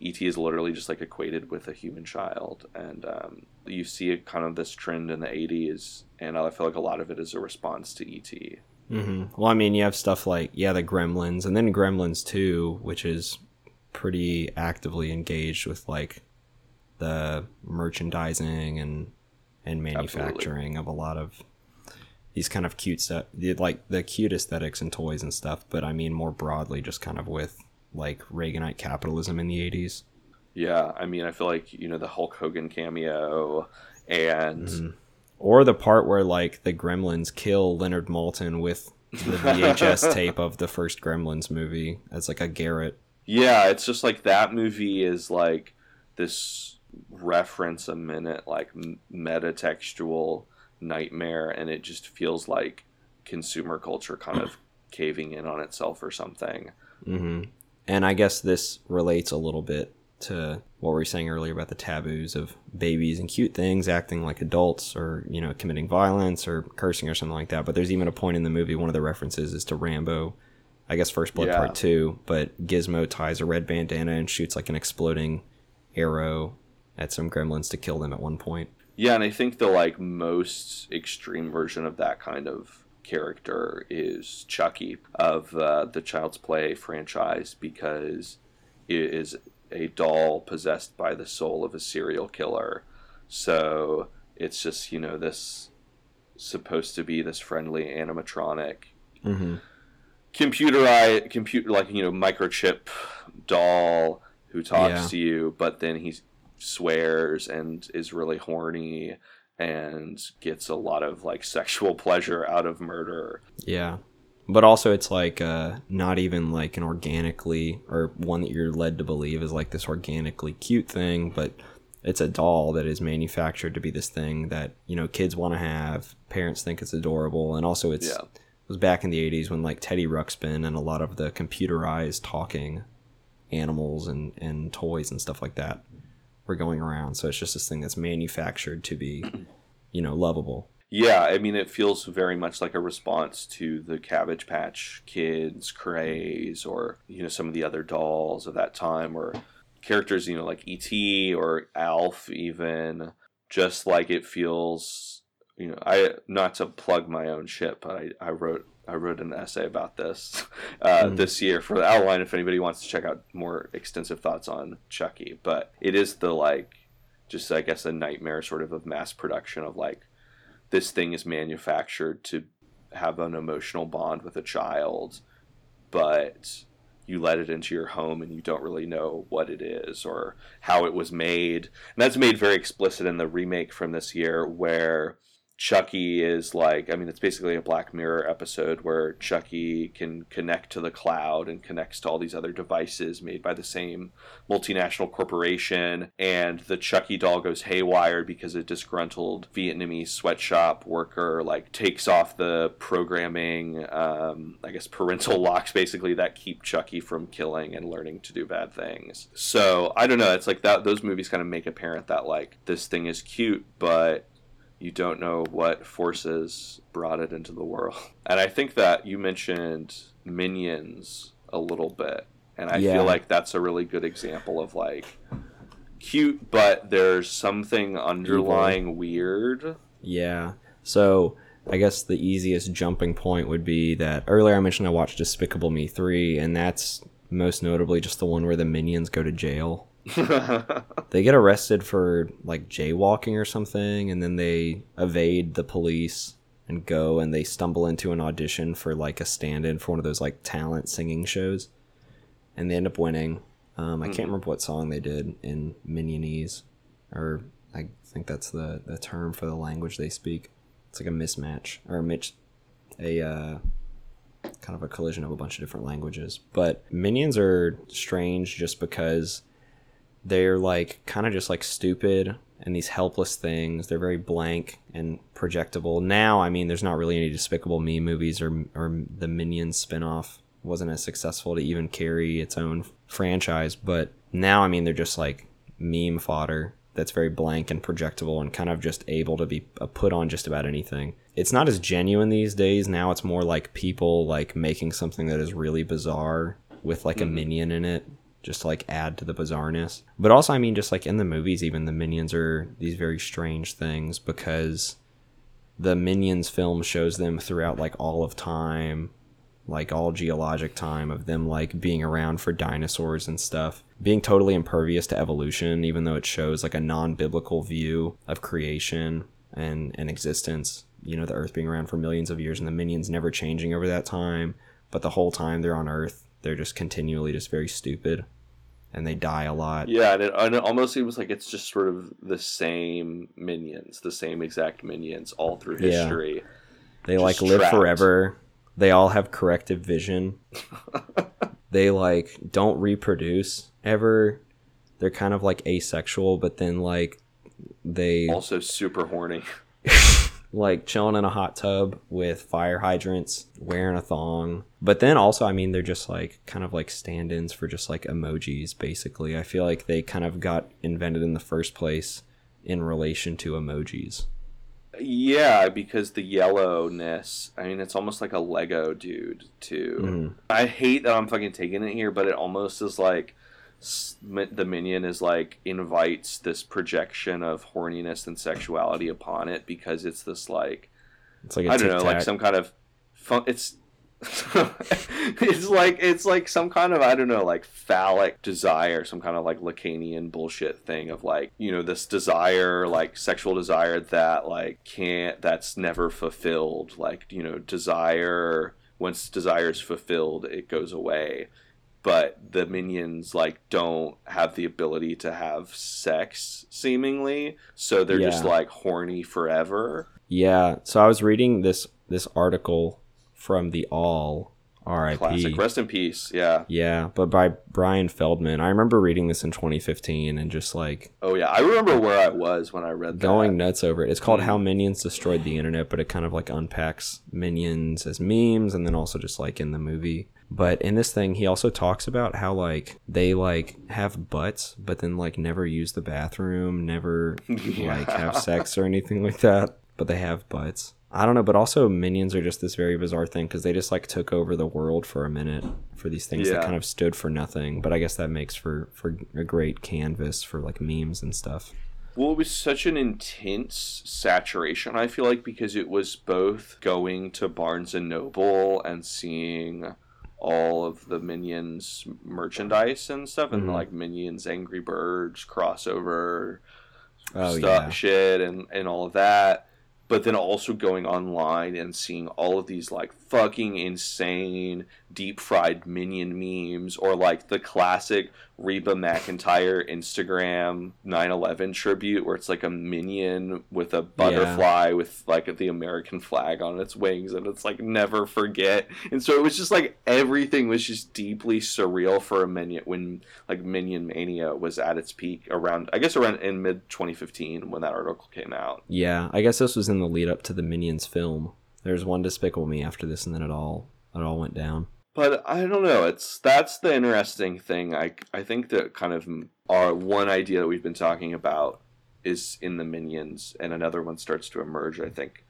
et is literally just like equated with a human child and um, you see kind of this trend in the 80s and i feel like a lot of it is a response to et hmm Well, I mean, you have stuff like yeah, the Gremlins, and then Gremlins Two, which is pretty actively engaged with like the merchandising and and manufacturing of a lot of these kind of cute stuff, like the cute aesthetics and toys and stuff. But I mean, more broadly, just kind of with like Reaganite capitalism in the eighties. yeah i mean i feel like you know the hulk hogan cameo and Mm-hmm. Or the part where like the Gremlins kill Leonard Maltin with the VHS *laughs* tape of the first Gremlins movie as like a garrote. Yeah, it's just like that movie is like this reference a minute, like metatextual nightmare, and it just feels like consumer culture kind of *clears throat* caving in on itself or something. hmm And I guess this relates a little bit to what we were saying earlier about the taboos of babies and cute things acting like adults or, you know, committing violence or cursing or something like that. But there's even a point in the movie, one of the references is to Rambo, I guess First Blood Yeah. Part 2, but Gizmo ties a red bandana and shoots like an exploding arrow at some gremlins to kill them at one point. Yeah, and I think the like most extreme version of that kind of character is Chucky of uh, the Child's Play franchise because it is a doll possessed by the soul of a serial killer. So it's just you know this supposed to be this friendly animatronic Mm-hmm. computerized computer like you know microchip doll who talks Yeah. to you but then he swears and is really horny and gets a lot of like sexual *laughs* pleasure out of murder Yeah. But also it's like uh not even like an organically or one that you're led to believe is like this organically cute thing, but it's a doll that is manufactured to be this thing that, you know, kids want to have, parents think it's adorable, and also it's Yeah. it was back in the 80s when like Teddy Ruxpin and a lot of the computerized talking animals and and toys and stuff like that going around. So it's just this thing that's manufactured to be, you know, lovable. yeah i mean it feels very much like a response to the cabbage patch kids craze or you know some of the other dolls of that time or characters you know like et or alf even just like it feels you know i not to plug my own shit but i, I wrote i wrote an essay about this uh, Mm. this year for the outline if anybody wants to check out more extensive thoughts on chucky but it is the like just i guess a nightmare sort of of mass production of like this thing is manufactured to have an emotional bond with a child but you let it into your home and you don't really know what it is or how it was made. And that's made very explicit in the remake from this year where Chucky is like, I mean, it's basically a Black Mirror episode where Chucky can connect to the cloud and connects to all these other devices made by the same multinational corporation. And the Chucky doll goes haywire because a disgruntled Vietnamese sweatshop worker like takes off the programming, um, I guess parental *laughs* locks basically that keep Chucky from killing and learning to do bad things. So I don't know. It's like that. Those movies kind of make apparent that like this thing is cute, but you don't know what forces brought it into the world. *laughs* And I think that you mentioned Minions a little bit, and I Yeah. feel like that's a really good example of like cute, but there's something underlying weird. Yeah. So I guess the easiest jumping point would be that earlier I mentioned I watched Despicable Me 3, and that's most notably just the one where the minions go to jail. *laughs* They get arrested for like jaywalking or something, and then they evade the police and go and they stumble into an audition for like a stand in for one of those like talent singing shows. And they end up winning. Um, I can't remember what song they did in Minionese, or I think that's the, the term for the language they speak. It's like a mismatch or a mitch, a uh, kind of a collision of a bunch of different languages. But minions are strange just because they're like kind of just like stupid and these helpless things. They're very blank and projectable. Now, I mean, there's not really any Despicable Me movies or or the Minions spinoff wasn't as successful to even carry its own franchise. But now, I mean, they're just like meme fodder that's very blank and projectable and kind of just able to be put on just about anything. It's not as genuine these days. Now it's more like people like making something that is really bizarre with like a mm-hmm. minion in it just to like add to the bizarreness. But also, I mean, just like in the movies, even the minions are these very strange things because the minions film shows them throughout like all of time, like all geologic time of them like being around for dinosaurs and stuff, being totally impervious to evolution, even though it shows like a non biblical view of creation and, and existence. You know, the earth being around for millions of years and the minions never changing over that time. But the whole time they're on earth, they're just continually just very stupid and they die a lot. Yeah, and it, and it almost seems like it's just sort of the same minions, the same exact minions all through Yeah. history. They like live trapped. forever. They all have corrective vision. *laughs* they like don't reproduce ever. They're kind of like asexual, but then like they Also super horny. *laughs* like chilling in a hot tub with fire hydrants, wearing a thong. But then also, I mean, they're just like kind of like stand-ins for just like emojis basically. I feel like they kind of got invented in the first place in relation to emojis. Yeah, because the yellowness. I mean, it's almost like a Lego dude too. Mhm. I hate that I'm fucking taking it here, but it almost is like the minion is like invites this projection of horniness and sexuality upon it because it's this like It's like I don't know, like some kind of fun. It's *laughs* it's like it's like some kind of I don't know, like phallic desire, some kind of like Lacanian bullshit thing of like you know this desire, like sexual desire that like can't that's never fulfilled. Like you know, desire once desire is fulfilled, it goes away. But the minions like don't have the ability to have sex seemingly, so they're just like horny forever. Yeah, so I was reading this this article from the Awl RIP. Classic. Rest in peace. Yeah. Yeah, but by Brian Feldman. I remember reading this in 2015 and just like Oh yeah. I remember where I was when I read that. going nuts over it. It's called Mm. How Minions Destroyed the Internet, but it kind of like unpacks minions as memes and then also just like in the movie. But in this thing, he also talks about how like they like have butts, but then like never use the bathroom, never *laughs* like have sex or anything like that, but they have butts. I don't know, but also minions are just this very bizarre thing because they just like took over the world for a minute for these things that kind of stood for nothing. But I guess that makes for for a great canvas for like memes and stuff. Well, it was such an intense saturation. I feel like because it was both going to Barnes and Noble and seeing all of the Minions merchandise and stuff, and Mhm. like Minions Angry Birds crossover Oh stuff, yeah, shit, and and all of that. But then also going online and seeing all of these like fucking insane deep fried minion memes, or like the classic Reba McEntire Instagram 9/11 tribute, where it's like a minion with a butterfly with like the American flag on its wings, and it's like never forget. And so it was just like everything was just deeply surreal for a minion when like Minion Mania was at its peak around, I guess around in mid 2015 when that article came out. yeah. I guess this was in the lead up to the Minions film. There's one Despicable Me after this, and then it all it all went down. But I don't know. It's that's the interesting thing. I I think that kind of our one idea that we've been talking about is in the minions, and another one starts to emerge. I think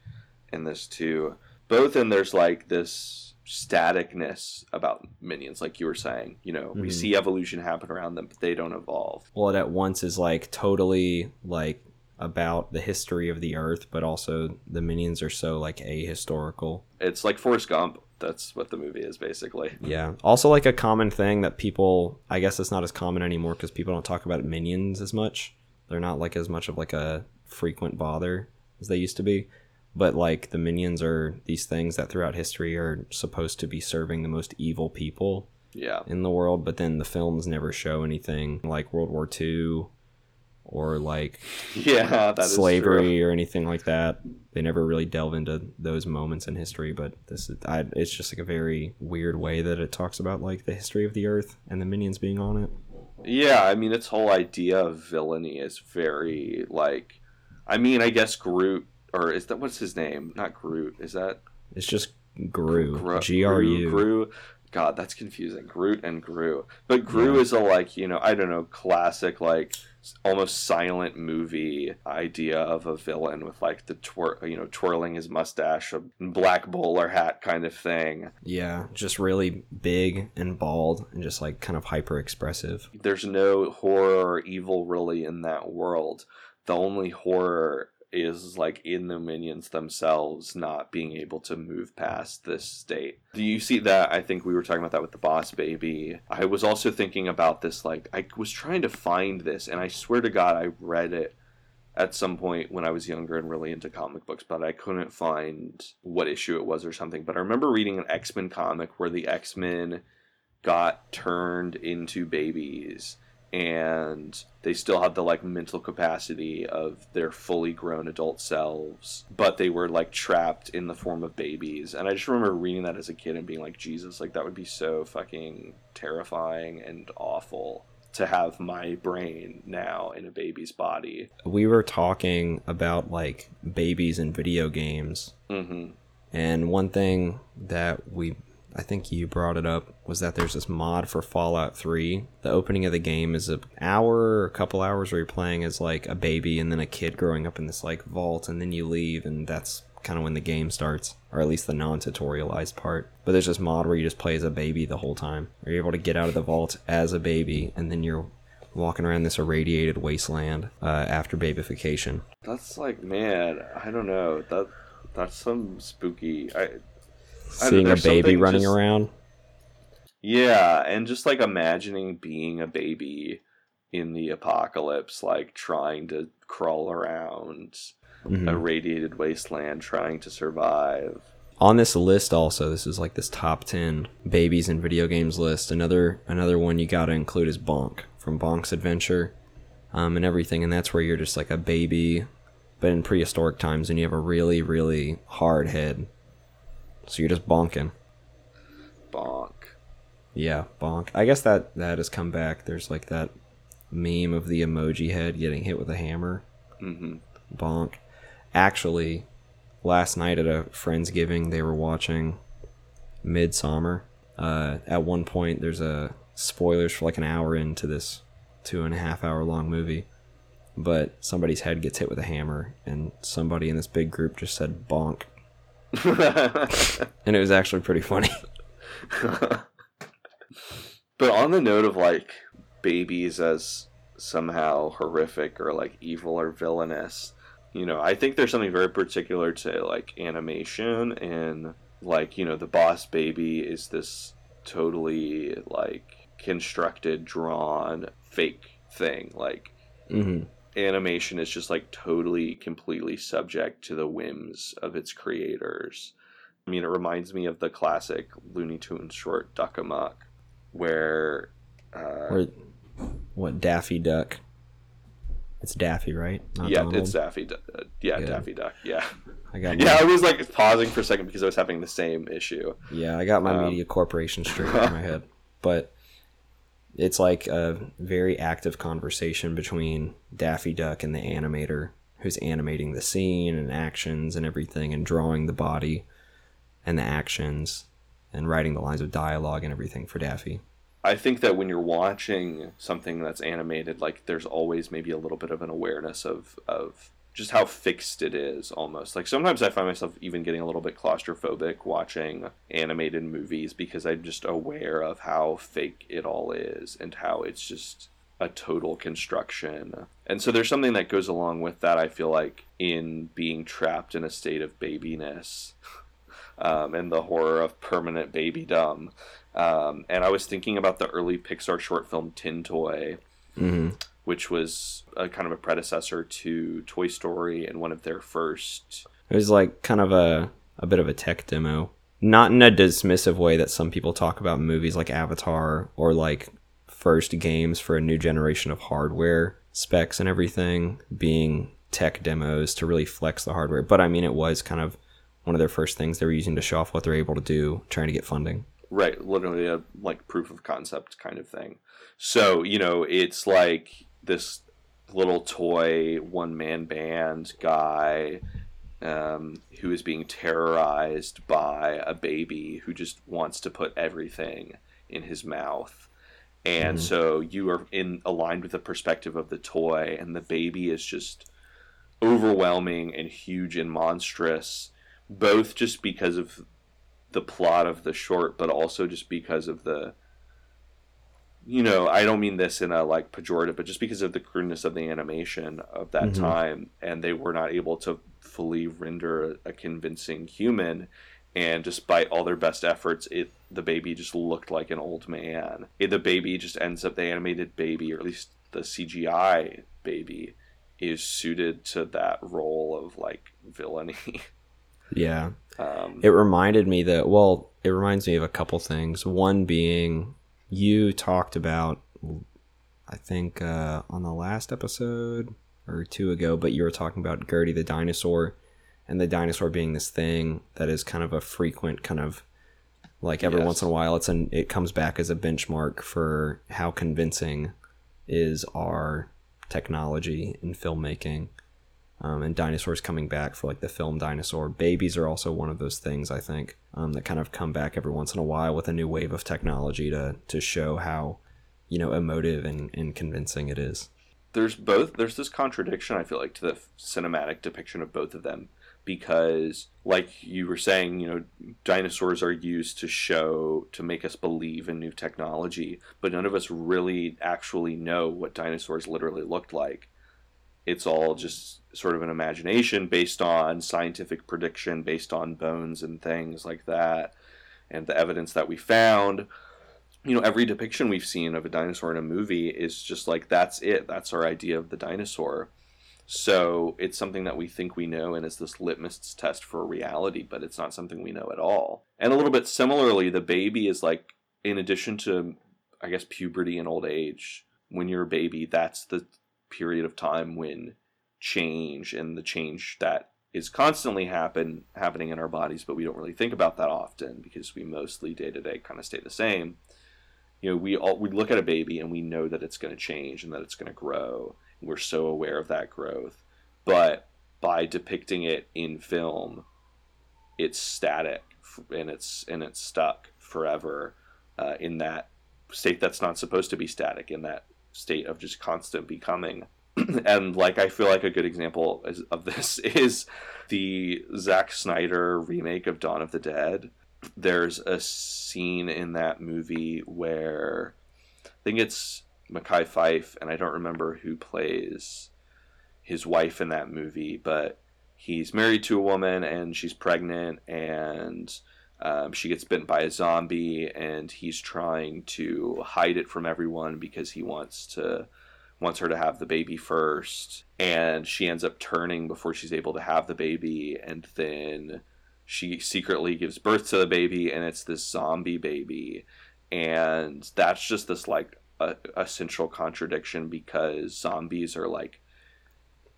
in this too. Both and there's like this staticness about minions, like you were saying. You know, we Mhm. see evolution happen around them, but they don't evolve. Well, it at once is like totally like about the history of the Earth, but also the Minions are so like ahistorical. It's like Forrest Gump. That's what the movie is basically. Yeah. Also, like a common thing that people, I guess it's not as common anymore because people don't talk about minions as much. They're not like as much of like a frequent bother as they used to be. But like the minions are these things that throughout history are supposed to be serving the most evil people Yeah. in the world, but then the films never show anything like World War II or like Yeah, slavery or anything like that. They never really delve into those moments in history, but this is I, it's just like a very weird way that it talks about like the history of the Earth and the minions being on it. Yeah, I mean its whole idea of villainy is very like I mean, I guess Groot or is that what's his name? Not Groot. Is that It's just Gru. Gru- G R U. Gru. God, that's confusing. Groot and Gru. But Gru Yeah. is a like, you know, I don't know, classic like almost silent movie idea of a villain with like the twir- you know, twirling his mustache, a black bowler hat kind of thing. Yeah, just really big and bald and just like kind of hyper expressive. There's no horror or evil really in that world. The only horror is like in the minions themselves not being able to move past this state. Do you see that? I think we were talking about that with the boss baby. I was also thinking about this like I was trying to find this and I swear to god I read it at some point when I was younger and really into comic books, but I couldn't find what issue it was or something. But I remember reading an X Men comic where the X Men got turned into babies and they still had the like mental capacity of their fully grown adult selves but they were like trapped in the form of babies. And i just remember reading that as a kid and being like jesus like that would be so fucking terrifying and awful to have my brain now in a baby's body. We were talking about like babies and video games, hmm and one thing that we I think you brought it up was that there's this mod for Fallout 3. The opening of the game is an hour or a couple hours where you're playing as like a baby and then a kid growing up in this like vault and then you leave and that's kind of when the game starts or at least the non-tutorialized part. But there's this mod where you just play as a baby the whole time. You're able to get out of the vault as a baby and then you're walking around this irradiated wasteland uh, after babification. that's like man i don't know that that's some spooky i Seeing a baby running just- around. Yeah, and just like imagining being a baby in the apocalypse, like trying to crawl around Mhm. a radiated wasteland, trying to survive. on this list also this is like this top 10 babies in video games list another another one you gotta include is bonk from bonk's adventure um, and everything and that's where you're just like a baby but in prehistoric times and you have a really really hard head so you're just bonking Bonk. yeah bonk i guess that that has come back there's like that meme of the emoji head getting hit with a hammer Mm-hmm. bonk. Actually, last night at a friendsgiving, they were watching Midsommar. Uh, at one point, there's a spoilers for like an hour into this two and a half hour long movie, but somebody's head gets hit with a hammer, and somebody in this big group just said bonk, *laughs* and it was actually pretty funny. *laughs* but on the note of like babies as somehow horrific or like evil or villainous, you know, I think there's something very particular to like animation and like, you know, the boss baby is this totally like constructed, drawn, fake thing. Like hmm animation is just like totally completely subject to the whims of its creators. I mean, it reminds me of the classic Looney Tunes short Duck Amuck, where uh, Or what Daffy Duck? It's Daffy, right? Not yeah, Donald? it's Daffy. Du- uh, yeah, Good. Daffy Duck. Yeah, I got yeah. I was like pausing for a second because I was having the same issue. yeah, I got my Um, media corporation straight in my *laughs* head, but it's like a very active conversation between Daffy Duck and the animator who's animating the scene and actions and everything and drawing the body and the actions and writing the lines of dialogue and everything for Daffy. I think that when you're watching something that's animated, like there's always maybe a little bit of an awareness of of just how fixed it is almost. Like sometimes I find myself even getting a little bit claustrophobic watching animated movies because I'm just aware of how fake it all is and how it's just a total construction. And so there's something that goes along with that I feel like in being trapped in a state of babiness. *laughs* Um, and the horror of permanent babydom. Um, and I was thinking about the early Pixar short film Tin Toy, hmm which was a kind of a predecessor to Toy Story and one of their first. It was like kind of a a bit of a tech demo, not in a dismissive way that some people talk about movies like Avatar or like first games for a new generation of hardware specs and everything being tech demos to really flex the hardware. But I mean, it was kind of one of their first things they were using to show off what they're able to do, trying to get funding. Right, literally a like proof of concept kind of thing. So, you know, it's like this little toy one man band guy um, who is being terrorized by a baby who just wants to put everything in his mouth. And Mhm. so you are in aligned with the perspective of the toy, and the baby is just overwhelming and huge and monstrous, both just because of the plot of the short, but also just because of the you know, I don't mean this in a like pejorative, but just because of the crudeness of the animation of that Mhm. time, and they were not able to fully render a convincing human. And despite all their best efforts, it the baby just looked like an old man. It, the baby just ends up the animated baby, or at least the CGI baby, is suited to that role of like villainy. *laughs* Yeah. um, It reminded me that, well, it reminds me of a couple things. One being you talked about, I think, uh, on the last episode or two ago, but you were talking about Gertie the dinosaur and the dinosaur being this thing that is kind of a frequent kind of like every Yes. once in a while it's an it comes back as a benchmark for how convincing is our technology in filmmaking um, and dinosaurs coming back for like the film dinosaur. Babies are also one of those things I think um, that kind of come back every once in a while with a new wave of technology to to show how you know emotive and, and convincing it is. there's both there's this contradiction i feel like to the cinematic depiction of both of them because like you were saying you know dinosaurs are used to show to make us believe in new technology but none of us really actually know what dinosaurs literally looked like it's all just sort of an imagination based on scientific prediction based on bones and things like that and the evidence that we found. You know every depiction we've seen of a dinosaur in a movie is just like that's it. That's our idea of the dinosaur. So it's something that we think we know and it's this litmus test for reality but it's not something we know at all. And a little bit similarly the baby is like in addition to i guess puberty and old age when you're a baby that's the period of time when change and the change that is constantly happen happening in our bodies but we don't really think about that often because we mostly day to day kind of stay the same. You know we all we look at a baby and we know that it's going to change and that it's going to grow. We're so aware of that growth. But by depicting it in film it's static and it's and it's stuck forever uh, in that state that's not supposed to be static in that state of just constant becoming. *clears throat* And like i feel like a good example is, of this *laughs* is the Zack Snyder remake of Dawn of the Dead. There's a scene in that movie where I think it's Mekhi Phifer, and I don't remember who plays his wife in that movie, but he's married to a woman and she's pregnant, and um, she gets bitten by a zombie, and he's trying to hide it from everyone because he wants to wants her to have the baby first, and she ends up turning before she's able to have the baby, and then she secretly gives birth to the baby and it's this zombie baby. And that's just this like a, a central contradiction because zombies are like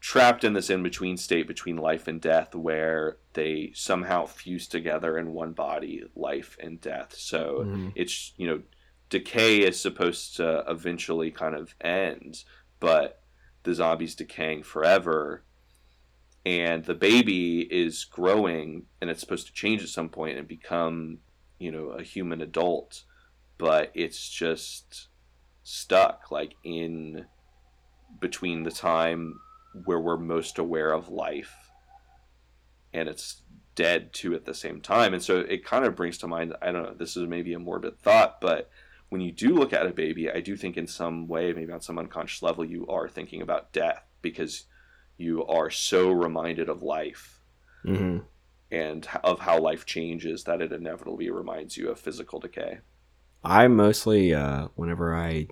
trapped in this in-between state between life and death where they somehow fuse together in one body life and death so Mhm. it's you know decay is supposed to eventually kind of end but the zombie's decaying forever and the baby is growing and it's supposed to change at some point and become you know a human adult but it's just stuck like in between the time where we're most aware of life. And it's dead too at the same time. And so it kind of brings to mind i don't know this is maybe a morbid thought but when you do look at a baby i do think in some way maybe on some unconscious level you are thinking about death because you are so reminded of life hmm and of how life changes that it inevitably reminds you of physical decay. I mostly, uh, whenever I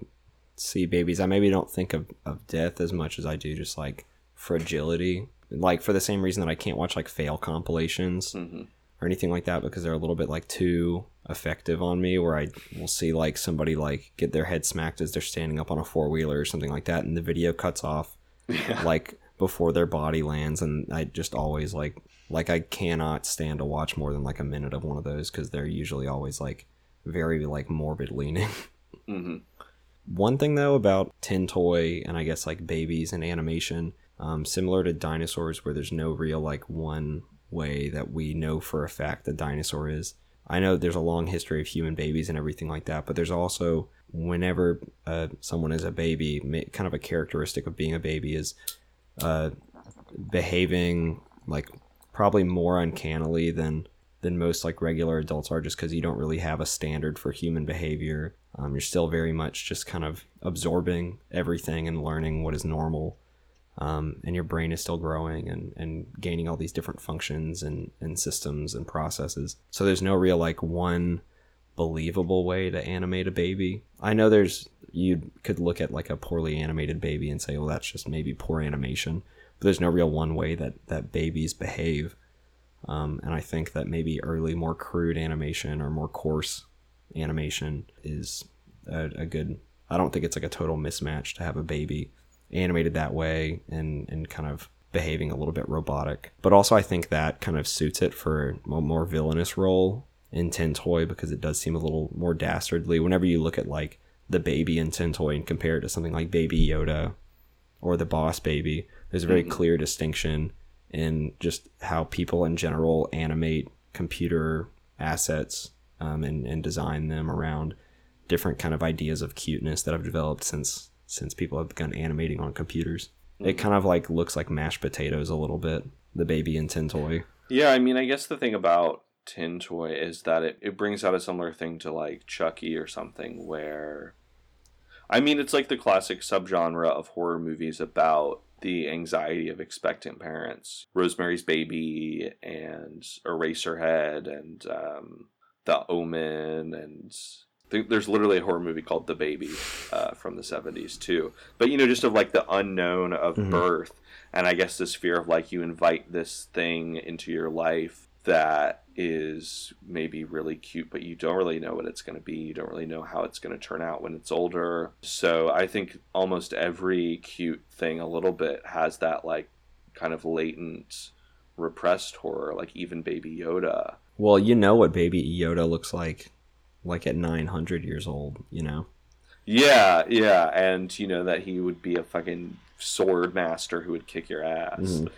see babies, I maybe don't think of, of death as much as I do just like fragility. Like for the same reason that I can't watch like fail compilations hmm or anything like that because they're a little bit like too effective on me. Where I will see like somebody like get their head smacked as they're standing up on a four wheeler or something like that, and the video cuts off Yeah. *laughs* like before their body lands, and I just always like like I cannot stand to watch more than like a minute of one of those because they're usually always like very like morbid leaning. *laughs* hmm One thing though about tin toy and I guess like babies and animation, um, similar to dinosaurs, where there's no real like one way that we know for a fact the dinosaur is. I know there's a long history of human babies and everything like that, but there's also whenever uh, someone is a baby, kind of a characteristic of being a baby is uh, behaving like probably more uncannily than than most like regular adults are just because you don't really have a standard for human behavior um, you're still very much just kind of absorbing everything and learning what is normal um, and your brain is still growing and, and gaining all these different functions and, and systems and processes so there's no real like one believable way to animate a baby i know there's you could look at like a poorly animated baby and say well that's just maybe poor animation but there's no real one way that that babies behave um, and I think that maybe early, more crude animation or more coarse animation is a, a good. I don't think it's like a total mismatch to have a baby animated that way and and kind of behaving a little bit robotic. But also, I think that kind of suits it for a more villainous role in Tin Toy because it does seem a little more dastardly. Whenever you look at like the baby in Tin Toy and compare it to something like Baby Yoda or the Boss Baby, there's a very clear distinction in just how people in general animate computer assets um, and, and design them around different kind of ideas of cuteness that have developed since since people have begun animating on computers. It kind of like looks like mashed potatoes a little bit. The baby in Tin Toy. Yeah, I mean, I guess the thing about Tin Toy is that it, it brings out a similar thing to like Chucky or something where I mean it's like the classic subgenre of horror movies about the anxiety of expectant parents. Rosemary's Baby and Eraserhead and um, The Omen and there's literally a horror movie called The Baby uh, from the 70s too. But you know just of like the unknown of birth and I guess this fear of like you invite this thing into your life that is maybe really cute, but you don't really know what it's going to be. You don't really know how it's going to turn out when it's older. So I think almost every cute thing, a little bit, has that like kind of latent, repressed horror, like even Baby Yoda. Well, you know what baby Yoda looks like like at 900 years old, you know. Yeah, yeah, and you know that he would be a fucking sword master who would kick your ass. Mhm.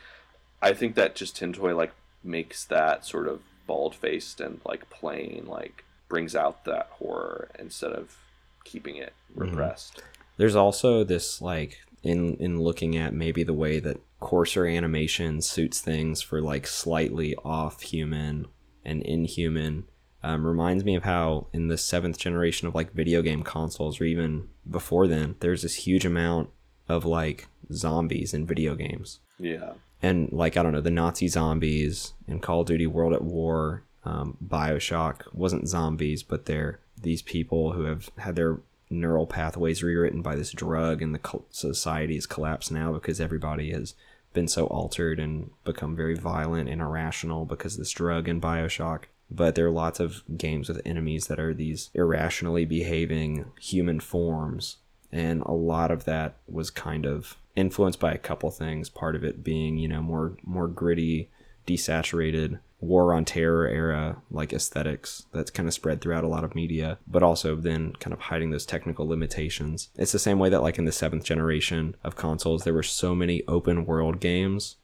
I think that just Tin Toy like makes that sort of bald faced and like plain, like brings out that horror instead of keeping it repressed. There's also this like in in looking at maybe the way that coarser animation suits things for like slightly off human and inhuman um, reminds me of how in the seventh generation of like video game consoles or even before then there's this huge amount of like zombies in video games Yeah. and like I don't know the Nazi zombies in Call of Duty World at War, um, Bioshock wasn't zombies, but they're these people who have had their neural pathways rewritten by this drug, and the society has collapsed now because everybody has been so altered and become very violent and irrational because of this drug in Bioshock. But there are lots of games with enemies that are these irrationally behaving human forms and a lot of that was kind of influenced by a couple things. Part of it being you know more more gritty desaturated war on terror era like aesthetics that's kind of spread throughout a lot of media but also then kind of hiding those technical limitations. It's the same way that like in the seventh generation of consoles there were so many open world games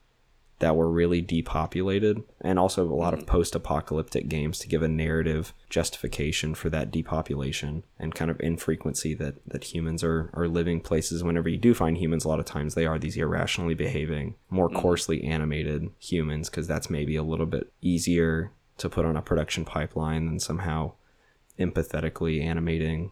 that were really depopulated and also a lot of mm-hmm. post-apocalyptic games to give a narrative justification for that depopulation and kind of infrequency that that humans are are living places. Whenever you do find humans a lot of times they are these irrationally behaving more mm-hmm. coarsely animated humans because that's maybe a little bit easier to put on a production pipeline than somehow empathetically animating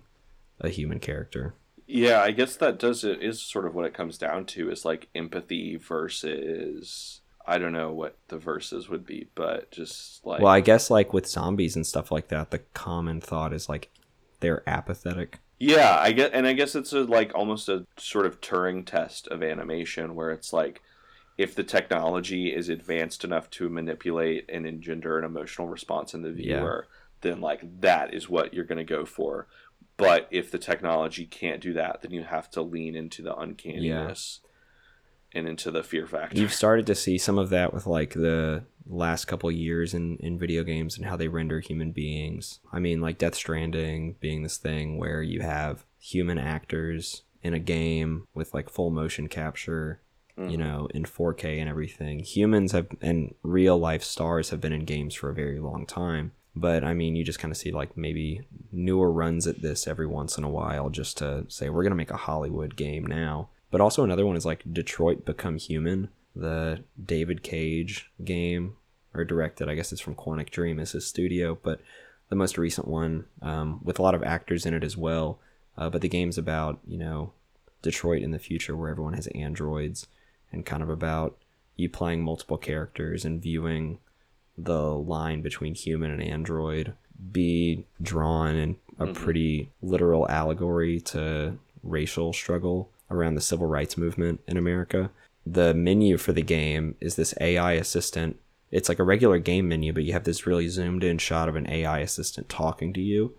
a human character. Yeah, I guess that does it is sort of what it comes down to is like empathy versus I don't know what the verses would be, but just like well i guess like with zombies and stuff like that the common thought is like they're apathetic Yeah, I get, and I guess it's a, like almost a sort of Turing test of animation, where it's like, if the technology is advanced enough to manipulate and engender an emotional response in the Yeah. viewer, then like that is what you're going to go for. But if the technology can't do that, then you have to lean into the uncanniness. And into the fear factor. You've started to see some of that with like the last couple years in, in video games and how they render human beings. I mean, like Death Stranding being this thing where you have human actors in a game with like full motion capture, you mm. know, in 4K and everything. Humans have and real life stars have been in games for a very long time. But I mean, you just kind of see like maybe newer runs at this every once in a while just to say, we're going to make a Hollywood game now. But also another one is like Detroit Become Human, the David Cage game, or directed. I guess it's from Quantic Dream as his studio, but the most recent one um, with a lot of actors in it as well. Uh, but the game's about you know Detroit in the future where everyone has androids, and kind of about you playing multiple characters and viewing the line between human and android be drawn in a pretty literal allegory to racial struggle around the civil rights movement in America. The menu for the game is this AI assistant. It's like a regular game menu, but you have this really zoomed in shot of an AI assistant talking to you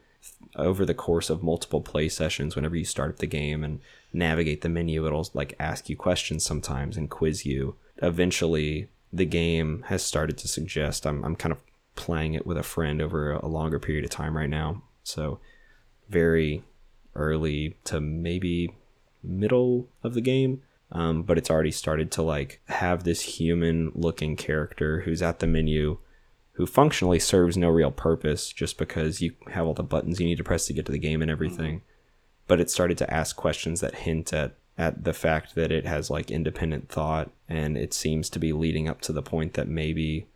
over the course of multiple play sessions whenever you start up the game and navigate the menu it'll like ask you questions sometimes and quiz you eventually the game has started to suggest i'm, I'm kind of playing it with a friend over a longer period of time right now so very early to maybe middle of the game um, but it's already started to like have this human looking character who's at the menu who functionally serves no real purpose just because you have all the buttons you need to press to get to the game and everything. But it started to ask questions that hint at at the fact that it has like independent thought and it seems to be leading up to the point that maybe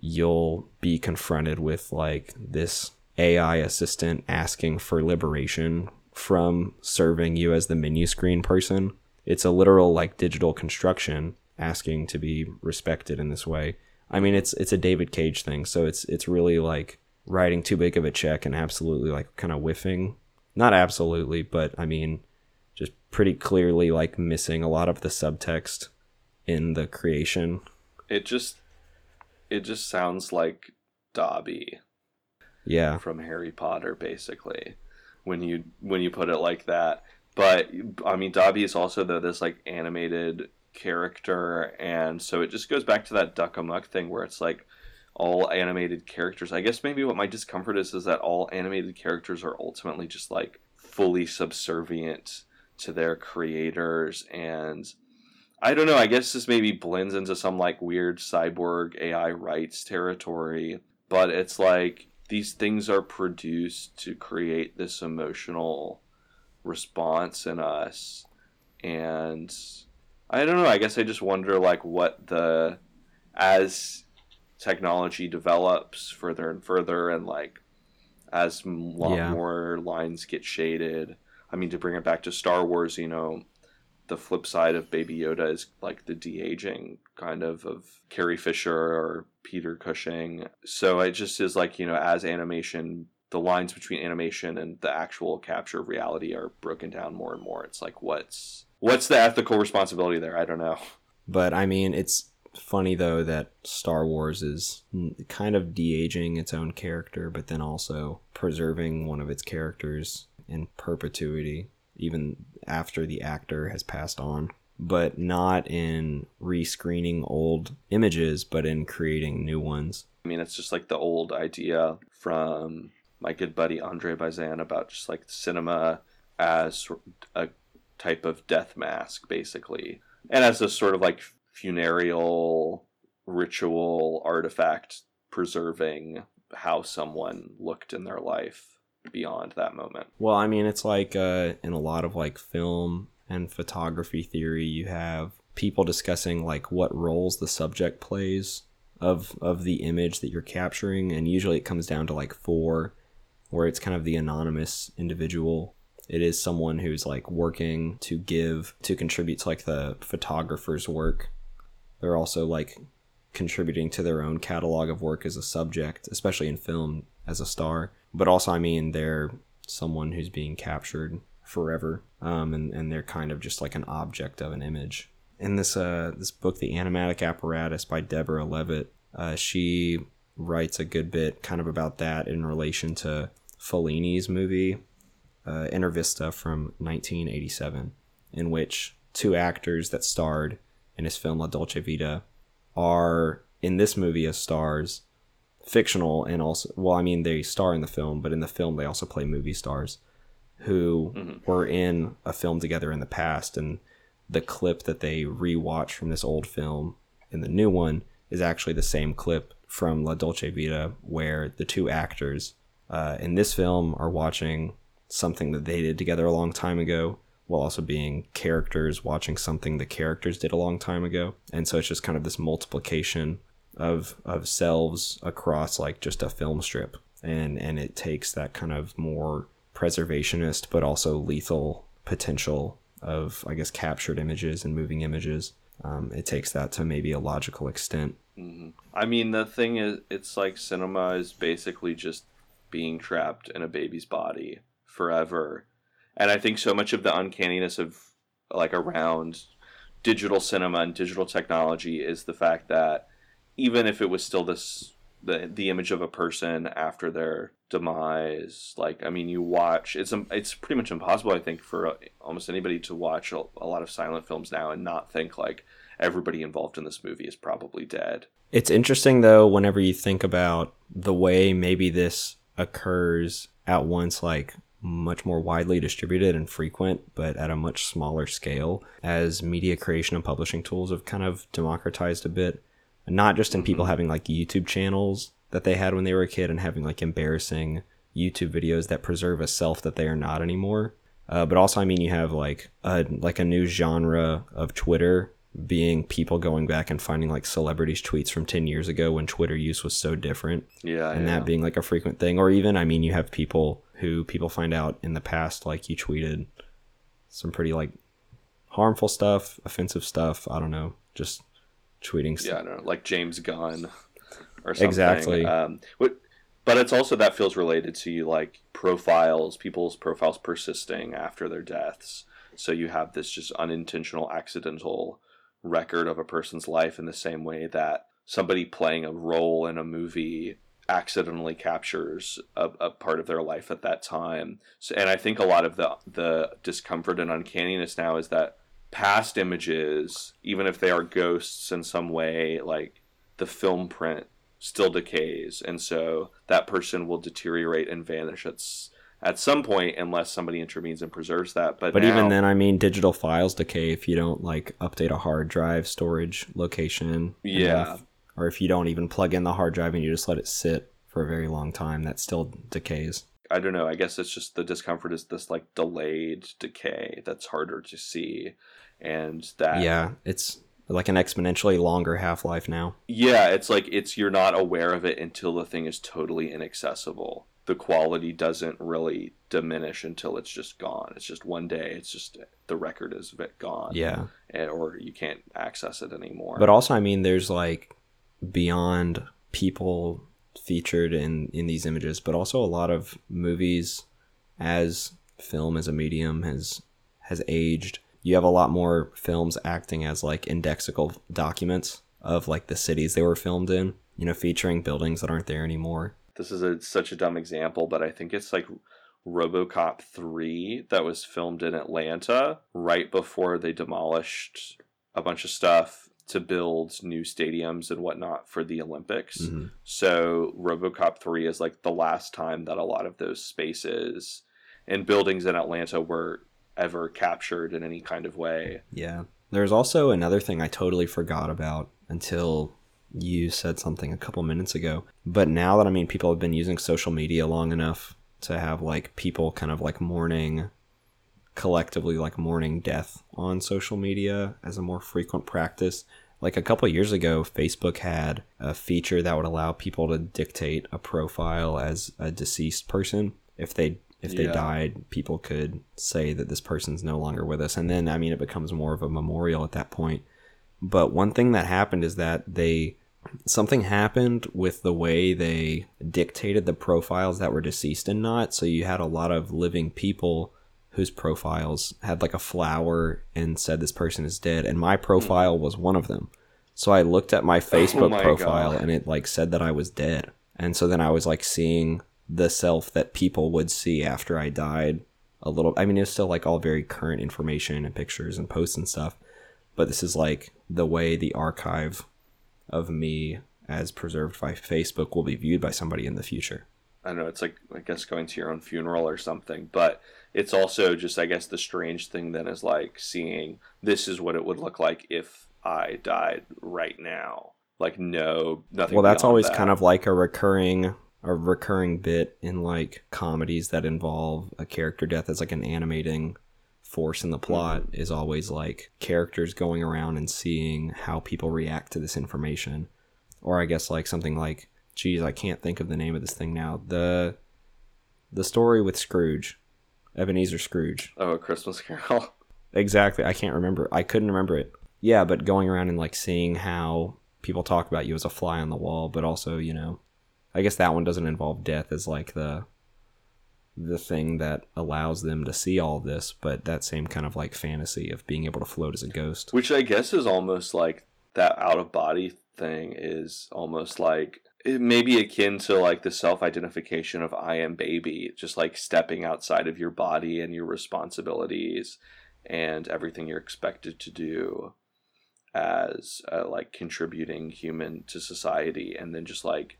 you'll be confronted with like this AI assistant asking for liberation from serving you as the menu screen person. It's a literal like digital construction asking to be respected in this way. I mean, it's it's a David Cage thing, so it's it's really like writing too big of a check and absolutely like kind of whiffing. Not absolutely, but I mean, just pretty clearly like missing a lot of the subtext in the creation. it just it just sounds like Dobby Yeah, from Harry Potter, basically, when you when you put it like that. But I mean, Dobby is also though this like animated character, and so it just goes back to that Duck Amuck thing where it's like all animated characters. I guess maybe what my discomfort is is that all animated characters are ultimately just like fully subservient to their creators and I don't know. I guess this maybe blends into some like weird cyborg AI rights territory, but it's like these things are produced to create this emotional response in us. And I don't know. I guess I just wonder like what the as technology develops further and further and like as a lot Yeah. more lines get shaded. I mean to bring it back to Star Wars, you know, the flip side of Baby Yoda is like the de aging kind of of Carrie Fisher or Peter Cushing. So it just is like you know as animation, the lines between animation and the actual capture of reality are broken down more and more. It's like what's what's the ethical responsibility there? I don't know. but I mean, it's funny though that Star Wars is kind of de-aging its own character, but then also preserving one of its characters in perpetuity, even after the actor has passed on. But not in rescreening old images, but in creating new ones. I mean, it's just like the old idea from my good buddy Andre Bazin about just like cinema as a type of death mask, basically, and as a sort of like funereal ritual artifact preserving how someone looked in their life beyond that moment. Well, I mean, it's like uh, in a lot of like film and photography theory, you have people discussing like what roles the subject plays of of the image that you're capturing, and usually it comes down to like four, where it's kind of the anonymous individual. It is someone who's like working to give to contribute to like the photographer's work. They're also like contributing to their own catalog of work as a subject, especially in film as a star. But also, I mean, they're someone who's being captured forever, um, and and they're kind of just like an object of an image. In this uh this book, The Animatic Apparatus by Deborah Levitt, uh, she writes a good bit kind of about that in relation to Fellini's movie uh, Intervista from 1987, in which two actors that starred in his film La Dolce Vita are in this movie as stars, fictional and also well, I mean they star in the film, but in the film they also play movie stars who were in a film together in the past. And the clip that they rewatch from this old film in the new one is actually the same clip from La Dolce Vita where the two actors uh, in this film are watching something that they did together a long time ago while also being characters watching something the characters did a long time ago. And so it's just kind of this multiplication of of selves across like just a film strip. And and it takes that kind of more preservationist but also lethal potential of i guess captured images and moving images. Um, it takes that to maybe a logical extent. I mean, the thing is, it's like cinema is basically just being trapped in a baby's body forever. And I think so much of the uncanniness of like around digital cinema and digital technology is the fact that even if it was still this the the image of a person after their demise like i mean you watch it's um, it's pretty much impossible i think for uh, almost anybody to watch a, a lot of silent films now and not think like everybody involved in this movie is probably dead. It's interesting though whenever you think about the way maybe this occurs at once like much more widely distributed and frequent but at a much smaller scale as media creation and publishing tools have kind of democratized a bit not just in people having like YouTube channels that they had when they were a kid and having like embarrassing YouTube videos that preserve a self that they are not anymore. Uh, but also I mean you have like a like a new genre of Twitter being people going back and finding like celebrities tweets from 10 years ago when Twitter use was so different yeah and yeah. that being like a frequent thing. Or even I mean you have people who people find out in the past like you tweeted some pretty like harmful stuff, offensive stuff, I don't know, just tweeting stuff yeah, I don't know, like James Gunn or something. Exactly. Um, but, it's also that feels related to you like profiles, people's profiles persisting after their deaths. So you have this just unintentional, accidental record of a person's life in the same way that somebody playing a role in a movie accidentally captures a, a part of their life at that time. So, and I think a lot of the the discomfort and uncanniness now is that past images, even if they are ghosts in some way, like the film print still decays, and so that person will deteriorate and vanish at at some point unless somebody intervenes and preserves that. But But now- even then, I mean, digital files decay if you don't like update a hard drive storage location. Yeah. enough, or if you don't even plug in the hard drive and you just let it sit for a very long time, that still decays. I don't know. I guess it's just the discomfort is this like delayed decay that's harder to see, and that Yeah, it's like an exponentially longer half life now. yeah, it's like it's you're not aware of it until the thing is totally inaccessible. The quality doesn't really diminish until it's just gone. It's just one day. It's just the record is bit gone. Yeah. and, or you can't access it anymore. But also, I mean, there's like beyond people featured in in these images, but also a lot of movies as film as a medium has has aged. You have a lot more films acting as like indexical documents of like the cities they were filmed in, you know, featuring buildings that aren't there anymore. this is a, such a dumb example, but I think it's like RoboCop 3 that was filmed in Atlanta right before they demolished a bunch of stuff to build new stadiums and whatnot for the Olympics. Mhm. So RoboCop 3 is like the last time that a lot of those spaces and buildings in Atlanta were ever captured in any kind of way. Yeah. There's also another thing I totally forgot about until you said something a couple minutes ago. But now that I mean people have been using social media long enough to have like people kind of like mourning collectively like mourning death on social media as a more frequent practice. Like a couple years ago, Facebook had a feature that would allow people to dictate a profile as a deceased person. If they if they Yeah. died, people could say that this person's no longer with us. And then I mean it becomes more of a memorial at that point. But one thing that happened is that they something happened with the way they dictated the profiles that were deceased and not. So you had a lot of living people whose profiles had like a flower and said this person is dead and my hmm. profile was one of them. So I looked at my oh Facebook my profile God. and it like said that I was dead. And so then I was like seeing the self that people would see after I died a little. I mean, it's still like all very current information and pictures and posts and stuff, but this is like the way the archive of me as preserved by Facebook will be viewed by somebody in the future. I don't know. It's like I guess going to your own funeral or something, but it's also just I guess the strange thing then is like seeing this is what it would look like if I died right now. Like no nothing. Well, that's always that. kind of like a recurring a recurring bit in like comedies that involve a character death as like an animating force in the plot Mm-hmm. is always like characters going around and seeing how people react to this information. Or I guess like something like geez, I can't think of the name of this thing now. The the story with Scrooge. Ebenezer Scrooge. oh a Christmas Carol. *laughs* Exactly. I can't remember. I couldn't remember it. Yeah, but going around and like seeing how people talk about you as a fly on the wall, but also, you know, I guess that one doesn't involve death as like the the thing that allows them to see all this, but that same kind of like fantasy of being able to float as a ghost. Which I guess is almost like that out of body thing is almost like it may be akin to like the self identification of I am baby, just like stepping outside of your body and your responsibilities and everything you're expected to do as a like contributing human to society and then just like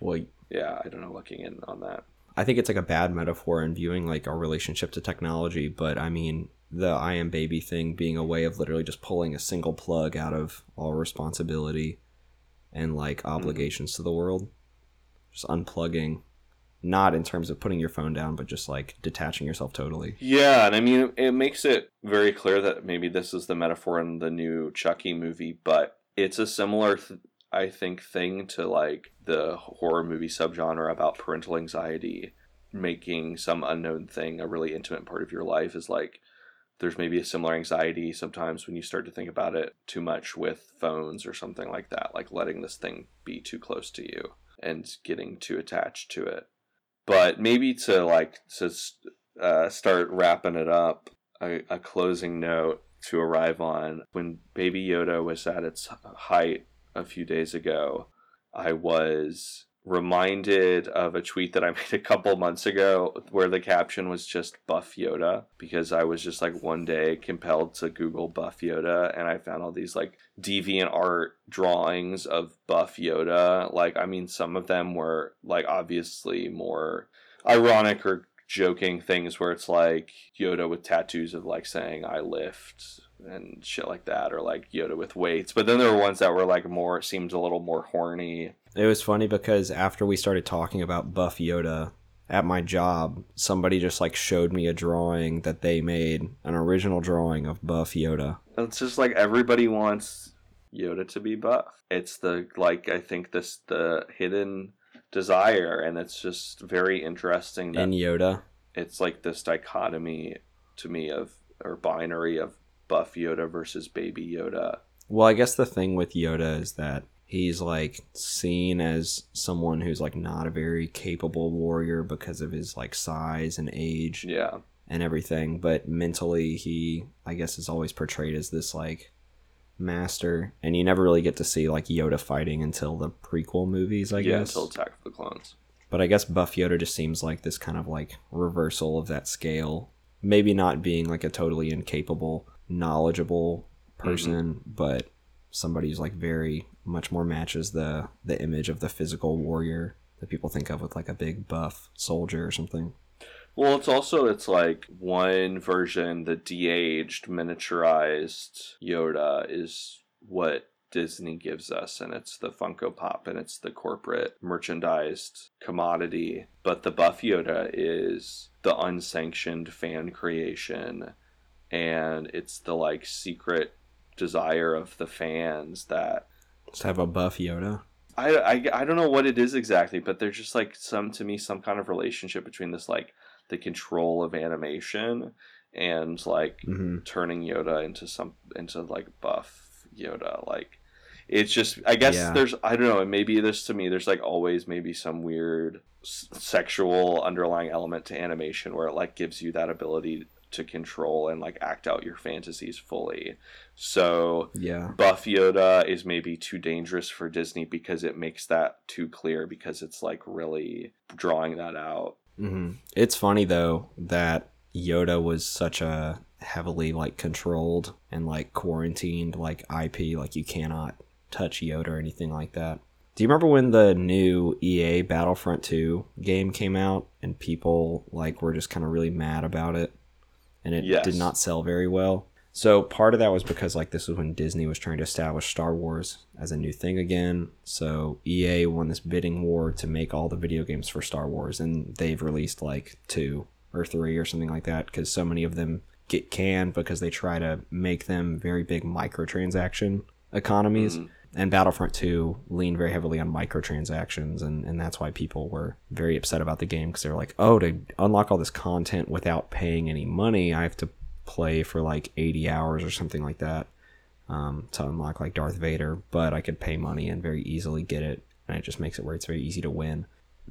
Well, yeah i don't know looking in on that I think it's like a bad metaphor in viewing like our relationship to technology, but I mean the I am baby thing being a way of literally just pulling a single plug out of all responsibility and like mm-hmm. obligations to the world. Just unplugging, not in terms of putting your phone down, but just like detaching yourself totally. Yeah, and I mean, it makes it very clear that maybe this is the metaphor in the new Chucky movie, but it's a similar, th- I think, thing to like the horror movie subgenre about parental anxiety, making some unknown thing a really intimate part of your life is like there's maybe a similar anxiety sometimes when you start to think about it too much with phones or something like that, like letting this thing be too close to you and getting too attached to it. But maybe to like to uh, start wrapping it up, a, a closing note to arrive on when Baby Yoda was at its height a few days ago, I was reminded of a tweet that I *laughs* made a couple months ago where the caption was just Buff Yoda because I was just like one day compelled to Google Buff Yoda and I found all these like deviant art drawings of Buff Yoda. Like, I mean, some of them were like obviously more ironic or joking things where it's like Yoda with tattoos of like saying I lift and shit like that or like Yoda with weights. But then there were ones that were like more seemed a little more horny. It was funny because after we started talking about Buff Yoda at my job, somebody just like showed me a drawing that they made, an original drawing of Buff Yoda. It's just like everybody wants Yoda to be buff. It's the like I think this the hidden desire and it's just very interesting in Yoda. it's like this dichotomy to me of or binary of buff Yoda versus baby Yoda. Well, I guess the thing with Yoda is that he's like seen as someone who's like not a very capable warrior because of his like size and age Yeah. and everything, but mentally he I guess is always portrayed as this like master and you never really get to see like Yoda fighting until the prequel movies, I yeah, guess. until Attack of the Clones. But I guess Buff Yoda just seems like this kind of like reversal of that scale. Maybe not being like a totally incapable, knowledgeable mm-hmm. person, but somebody who's like very much more matches the the image of the physical warrior that people think of with like a big buff soldier or something. Well, it's also it's like one version, the de-aged, miniaturized Yoda is what Disney gives us, and it's the Funko Pop, and it's the corporate merchandised commodity. But the Buff Yoda is the unsanctioned fan creation, and it's the like secret desire of the fans that Just have a buff Yoda. I, I, I don't know what it is exactly, but there's just like some to me some kind of relationship between this like the control of animation and like hmm turning Yoda into some into like buff Yoda. Like it's just I guess Yeah. there's I don't know maybe there's to me there's like always maybe some weird s- sexual underlying element to animation where it like gives you that ability to control and like act out your fantasies fully. So Yeah. Buff Yoda is maybe too dangerous for Disney because it makes that too clear because it's like really drawing that out. hmm It's funny though that Yoda was such a heavily like controlled and like quarantined like IP, like you cannot touch Yoda or anything like that. Do you remember when the new EA Battlefront 2 game came out and people like were just kind of really mad about it and it Yes. did not sell very well? So part of that was because like this was when Disney was trying to establish Star Wars as a new thing again. So EA won this bidding war to make all the video games for Star Wars and they've released like 2 or 3 or something like that cuz so many of them get canned because they try to make them very big microtransaction economies. Mm. And Battlefront 2 leaned very heavily on microtransactions, and, and that's why people were very upset about the game because they're like, oh, to unlock all this content without paying any money, I have to play for like 80 hours or something like that um, to unlock like Darth Vader, but I could pay money and very easily get it, and it just makes it where it's very easy to win.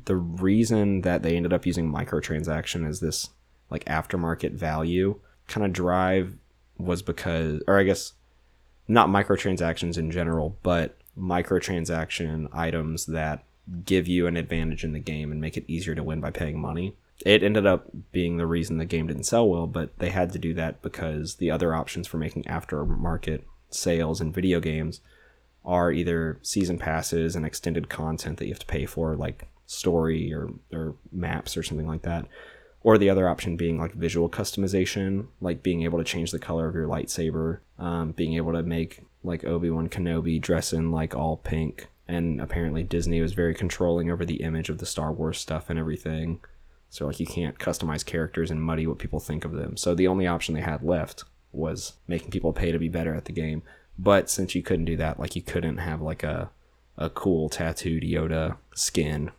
The reason that they ended up using microtransaction as this like aftermarket value kind of drive was because, or I guess not microtransactions in general, but microtransaction items that give you an advantage in the game and make it easier to win by paying money. It ended up being the reason the game didn't sell well, but they had to do that because the other options for making aftermarket sales in video games are either season passes and extended content that you have to pay for, like story or, or maps or something like that. Or the other option being like visual customization, like being able to change the color of your lightsaber, um, being able to make like Obi Wan Kenobi dress in like all pink. And apparently Disney was very controlling over the image of the Star Wars stuff and everything. So like you can't customize characters and muddy what people think of them. So the only option they had left was making people pay to be better at the game. But since you couldn't do that, like you couldn't have like a a cool tattooed Yoda skin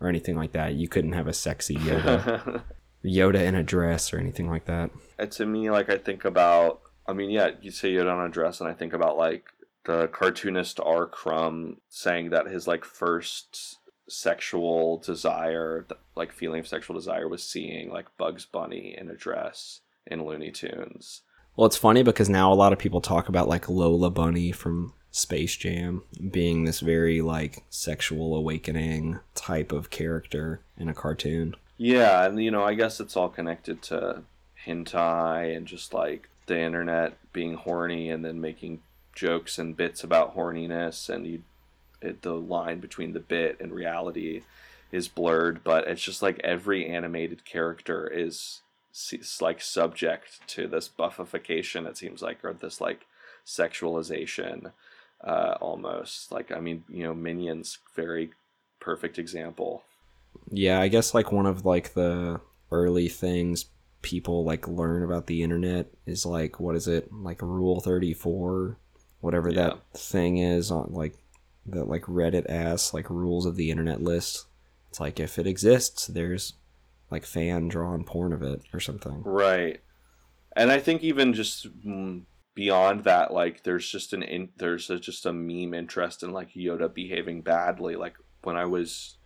or anything like that. You couldn't have a sexy Yoda *laughs* Yoda in a dress or anything like that. And to me, like I think about, I mean, yeah, you say Yoda in a dress, and I think about like the cartoonist R. Crumb saying that his like first sexual desire, like feeling of sexual desire, was seeing like Bugs Bunny in a dress in Looney Tunes. Well, it's funny because now a lot of people talk about like Lola Bunny from Space Jam being this very like sexual awakening type of character in a cartoon. Yeah, and you know, I guess it's all connected to hentai and just like the internet being horny and then making jokes and bits about horniness and you it, the line between the bit and reality is blurred, but it's just like every animated character is like subject to this buffification it seems like or this like sexualization uh almost. Like i mean you know minions very perfect example Yeah, I guess like one of like the early things people like learn about the internet is like what is it like rule 34 whatever Yeah. that thing is on like that like reddit ass like rules of the internet list it's like if it exists there's like fan drawn porn of it or something Right. And I think even just mm, beyond that, like there's just an in, there's a, just a meme interest in like Yoda behaving badly. Like when I was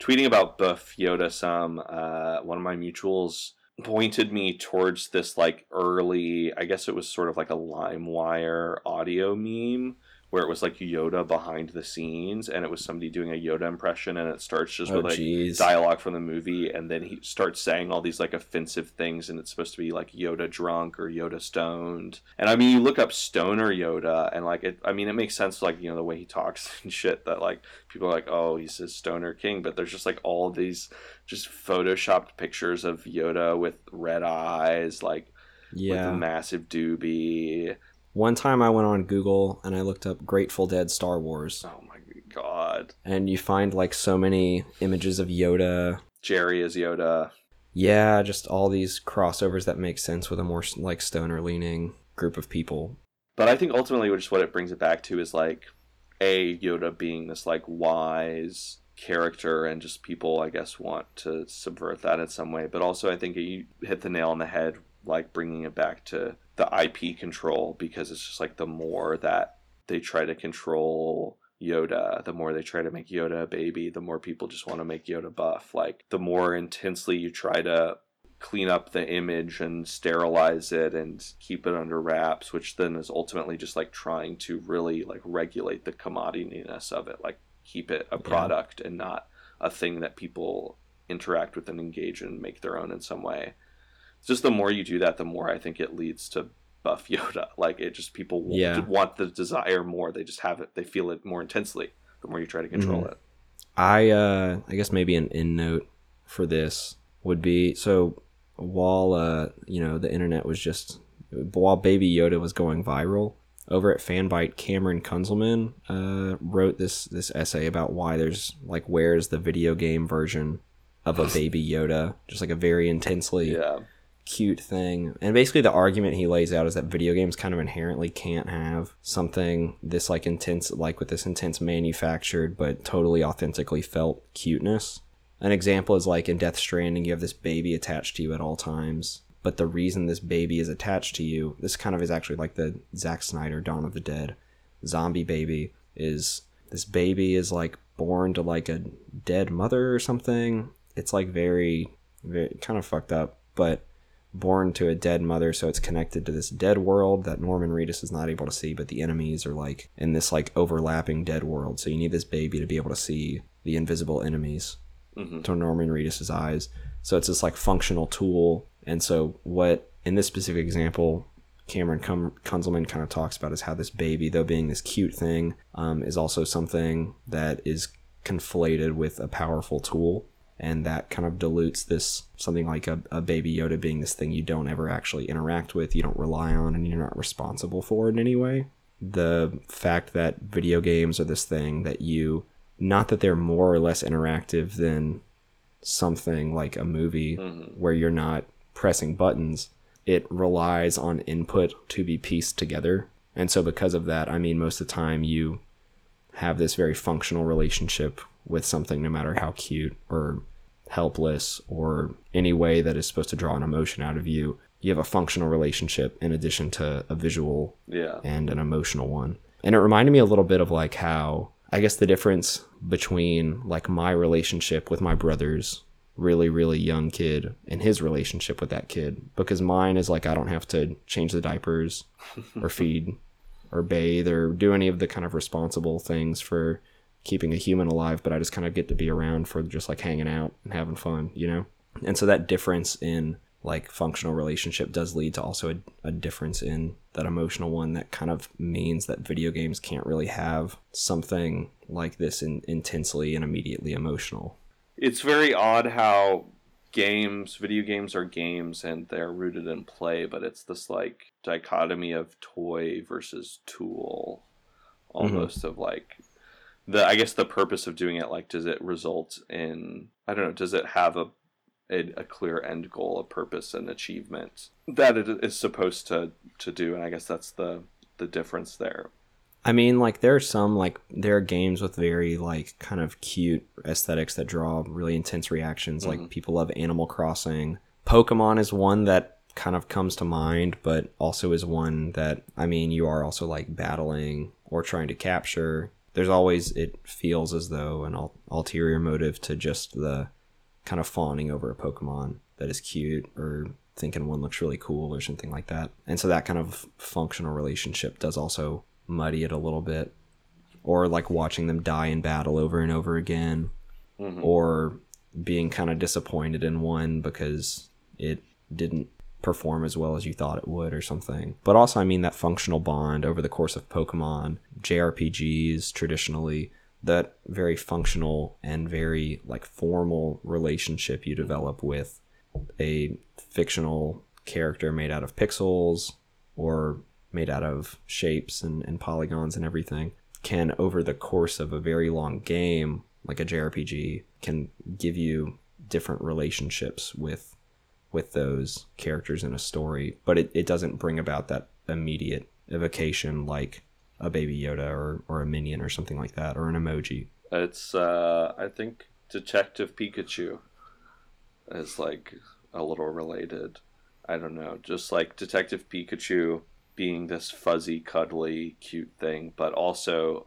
tweeting about Buff Yoda some, uh, one of my mutuals pointed me towards this like early, I guess it was sort of like a LimeWire audio meme where it was like Yoda behind the scenes and it was somebody doing a Yoda impression and it starts just oh with like jeez. dialogue from the movie and then he starts saying all these like offensive things and it's supposed to be like yoda drunk or yoda stoned. And i mean you look up stoner yoda and like it i mean it makes sense like you know the way he talks *laughs* and shit that like people are like oh he's a stoner king but there's just like all these just photoshopped pictures of yoda with red eyes like with yeah. a massive doobie one time i went on google and i looked up grateful dead star wars. Oh my god. And you find like so many images of yoda. Jerry is yoda. Yeah just all these crossovers that make sense with a more like stoner leaning group of people. But I think ultimately, just what it brings it back to is like a Yoda being this like wise character, and just people, I guess, want to subvert that in some way. But also, I think you hit the nail on the head, like bringing it back to the IP control, because it's just like the more that they try to control Yoda, the more they try to make Yoda a baby, the more people just want to make Yoda buff. Like the more intensely you try to clean up the image and sterilize it and keep it under wraps, which then is ultimately just like trying to really like regulate the commodityness of it, like keep it a product and not a thing that people interact with and engage and make their own in some way. Just the more you do that, the more I think it leads to buff *laughs* Yoda. Like it just people want, Yeah. want the desire more. They just have it. They feel it more intensely. The more you try to control Mhm. it. I uh I guess maybe an end note for this would be so while uh you know the internet was just while Baby Yoda was going viral over at Fanbyte, Cameron Kunzelman uh wrote this this essay about why there's like where's the video game version of a *laughs* Baby Yoda, just like a very intensely Yeah. Cute thing. And basically the argument he lays out is that video games kind of inherently can't have something this like intense like with this intense manufactured but totally authentically felt cuteness. An example is like in Death Stranding you have this baby attached to you at all times. But the reason this baby is attached to you, this kind of is actually like the Zack Snyder Dawn of the Dead zombie baby is this baby is like born to like a dead mother or something. It's like very, very kind of fucked up, but born to a dead mother, so it's connected to this dead world that Norman Reedus is not able to see, but the enemies are like in this like overlapping dead world. So you need this baby to be able to see the invisible enemies hmm to Norman Reedus's eyes. So it's this like functional tool. And so what in this specific example, Cameron Cum- Kunzelman kind of talks about is how this baby, though being this cute thing, um, is also something that is conflated with a powerful tool. And that kind of dilutes this something like a, a baby Yoda being this thing you don't ever actually interact with, you don't rely on, and you're not responsible for in any way. The fact that video games are this thing that you, not that they're more or less interactive than something like a movie mm-hmm. where you're not pressing buttons, it relies on input to be pieced together. And so, because of that, I mean, most of the time you have this very functional relationship with something, no matter how cute or helpless or any way that is supposed to draw an emotion out of you. You have a functional relationship in addition to a visual Yeah. and an emotional one. And it reminded me a little bit of like how I guess the difference between like my relationship with my brother's really really young kid and his relationship with that kid because mine is like I don't have to change the diapers or *laughs* feed or bathe or do any of the kind of responsible things for keeping a human alive but I just kind of get to be around for just like hanging out and having fun, you know? And so that difference in like functional relationship does lead to also a, a difference in that emotional one that kind of means that video games can't really have something like this in, intensely and immediately emotional It's very odd how games, video games are games and they're rooted in play, but it's this like dichotomy of toy versus tool mm-hmm. almost of like the I guess the purpose of doing it like does it result in I don't know, does it have a a, a clear end goal, a purpose and achievement that it is supposed to to do and I guess that's the the difference there. I mean, like there are some like there are games with very like kind of cute aesthetics that draw really intense reactions. Like mm-hmm. people love Animal Crossing. Pokemon is one that kind of comes to mind, but also is one that I mean you are also like battling or trying to capture. There's always it feels as though an ul- ulterior motive to just the kind of fawning over a Pokemon that is cute or thinking one looks really cool or something like that. And so that kind of functional relationship does also muddy it a little bit. Or like watching them die in battle over and over again. Mm-hmm. Or being kind of disappointed in one because it didn't perform as well as you thought it would or something. But also I mean that functional bond over the course of Pokemon, JRPGs traditionally that very functional and very like formal relationship you develop with a fictional character made out of pixels or made out of shapes and, and polygons and everything can over the course of a very long game like a jrpg can give you different relationships with with those characters in a story but it, it doesn't bring about that immediate evocation like a baby yoda or, or a minion or something like that or an emoji It's uh I think Detective Pikachu is like a little related. I don't know, just like Detective Pikachu being this fuzzy, cuddly, cute thing, but also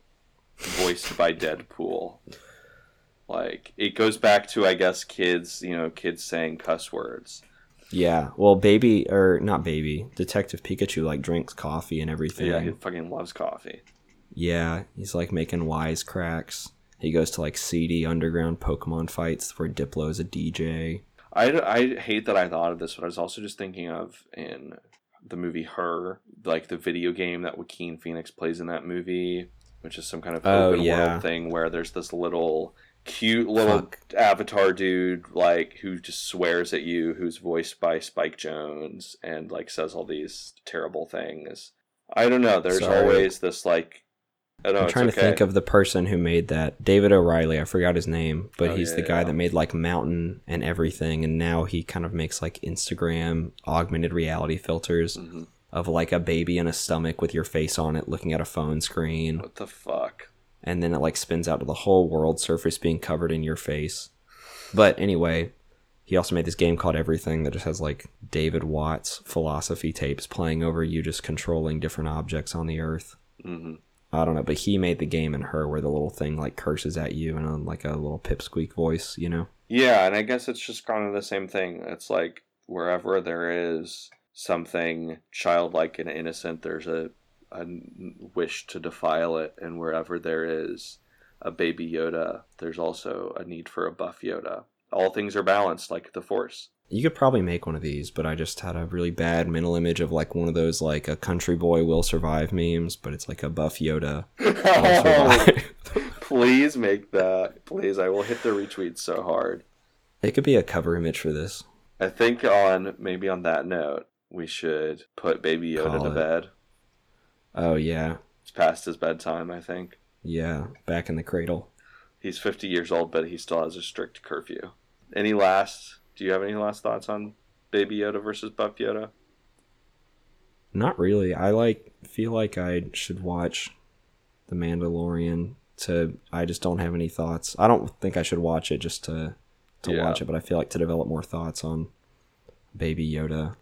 voiced by Deadpool. Like it goes back to I guess kids, you know, kids saying cuss words. Yeah, well, baby or not baby, Detective Pikachu like drinks coffee and everything. Yeah, he fucking loves coffee. Yeah, he's like making wisecracks. He goes to like seedy underground Pokemon fights where Diplo's a DJ. I, I hate that I thought of this, but I was also just thinking of in the movie Her, like the video game that Joaquin Phoenix plays in that movie, which is some kind of Oh, open yeah. world thing where there's this little cute little Fuck. avatar dude like who just swears at you who's voiced by Spike Jonze and like says all these terrible things. I don't know, there's Sorry. always this like I don't know, I'm it's trying okay. to think of the person who made that. David O'Reilly. I forgot his name, but Oh, he's yeah, the guy yeah. that made like Mountain and everything, and now he kind of makes like Instagram augmented reality filters Mhm. of like a baby in a stomach with your face on it, looking at a phone screen, What the fuck? And then it like spins out to the whole world surface being covered in your face. But anyway, he also made this game called Everything that just has like David Watts philosophy tapes playing over you, just controlling different objects on the earth. hmm I don't know, but he made the game in her where the little thing like curses at you in a, like a little pipsqueak voice, you know? Yeah, and I guess it's just kind of the same thing. It's like wherever there is something childlike and innocent, there's a, a wish to defile it, and wherever there is a baby Yoda, there's also a need for a buff Yoda. All things are balanced, like the Force. You could probably make one of these, but I just had a really bad mental image of like one of those like a country boy will survive memes, but it's like a buff Yoda. *laughs* *laughs* please make that. Please, I will hit the retweet so hard. it could be a cover image for this. I think on maybe on that note, we should put Baby Yoda Call to it. bed. Oh yeah, It's past his bedtime, I think. yeah, back in the cradle. He's 50 years old, but he still has a strict curfew. Any last? Do you have any last thoughts on Baby Yoda versus Buff Yoda? Not really. I like feel like I should watch The Mandalorian to I just don't have any thoughts. I don't think I should watch it just to to Yeah. watch it, but I feel like to develop more thoughts on Baby Yoda.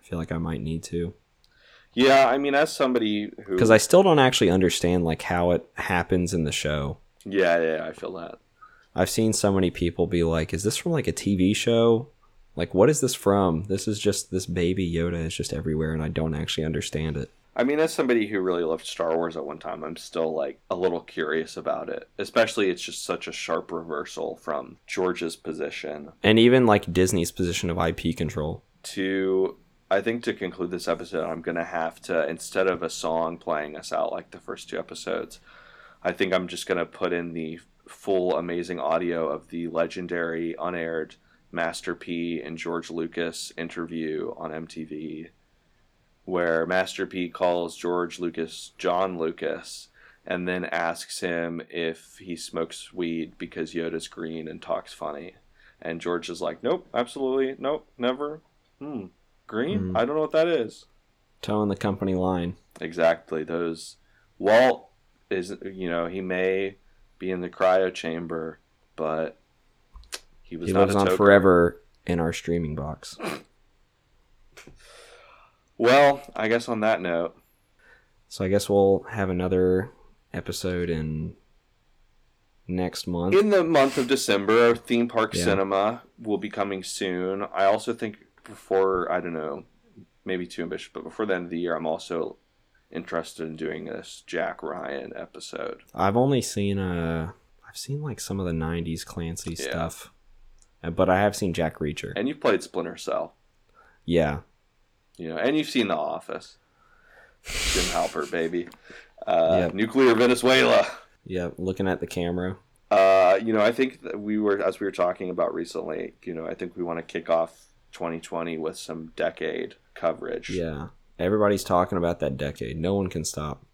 I feel like I might need to Yeah, I mean, as somebody who, because I still don't actually understand like how it happens in the show. yeah, yeah, I feel that. I've seen so many people be like, "Is this from like a TV show? Like, what is this from? This is just this baby Yoda is just everywhere, and I don't actually understand it." I mean, as somebody who really loved Star Wars at one time, I'm still like a little curious about it. Especially, it's just such a sharp reversal from George's position And even like Disney's position of IP control. to I think to conclude this episode, I'm gonna have to instead of a song playing us out like the first two episodes, I think I'm just gonna put in the full amazing audio of the legendary unaired Master P and George Lucas interview on MTV, where Master P calls George Lucas John Lucas and then asks him if he smokes weed because Yoda's green and talks funny. And George is like, Nope, absolutely, nope, never. Hmm. Green? Hmm. I don't know what that is. Toeing the company line. Exactly. Those Walt is you know, he may be in the cryo chamber, but he was He not lives on forever in our streaming box. Well, I guess on that note, So I guess we'll have another episode in next month. in the month of December, our theme park Yeah. cinema will be coming soon. I also think before I don't know, maybe too ambitious, but before the end of the year, I'm also interested in doing this Jack Ryan episode. I've only seen uh I've seen like some of the 90s Clancy Yeah. stuff. Uh, But I have seen Jack Reacher. And you've played Splinter Cell, yeah. you know, and you've seen The Office. Jim Halpert, baby. Uh, Yep. Nuclear Venezuela. Yeah, looking at the camera. Uh, you know, I think that we were, as we were talking about recently, you know, I think we want to kick off 2020 with some decade coverage. Yeah. Everybody's talking about that decade. No one can stop.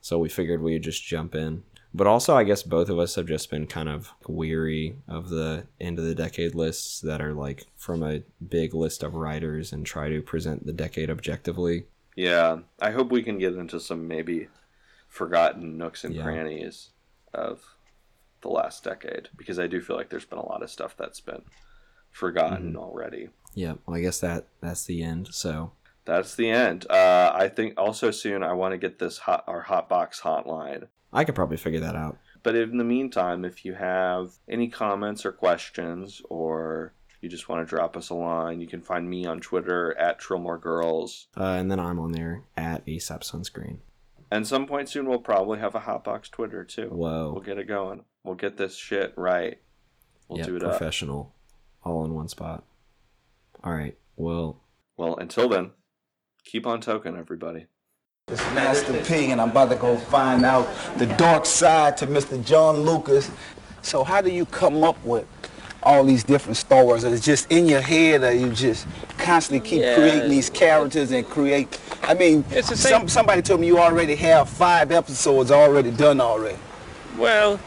So we figured we would just jump in. But also, I guess both of us have just been kind of weary of the end of the decade lists that are like from a big list of writers and try to present the decade objectively. Yeah, I hope we can get into some maybe forgotten nooks and Yeah. crannies of the last decade because I do feel like there's been a lot of stuff that's been forgotten Mm-hmm. already. Yeah, well, I guess that that's the end. So That's the end. Uh, I think also soon I want to get this hot our hotbox hotline. I could probably figure that out. But in the meantime, if you have any comments or questions, or you just want to drop us a line, you can find me on Twitter at TrillmoreGirls. Uh, and then I'm on there at ASAP Sunscreen. And some point soon, we'll probably have a Hotbox Twitter too. Whoa. We'll get it going. We'll get this shit right. We'll yeah, do it up. Professional. all in one spot. All right. Well, Well, until then, keep on token, everybody. It's Master P, and I'm about to go find out the dark side to Mr. John Lucas. So how do you come up with all these different stories? Wars? Is it just in your head, or you just constantly keep Yeah. creating these characters and create? I mean, It's the same- some, somebody told me you already have five episodes already done already. Well,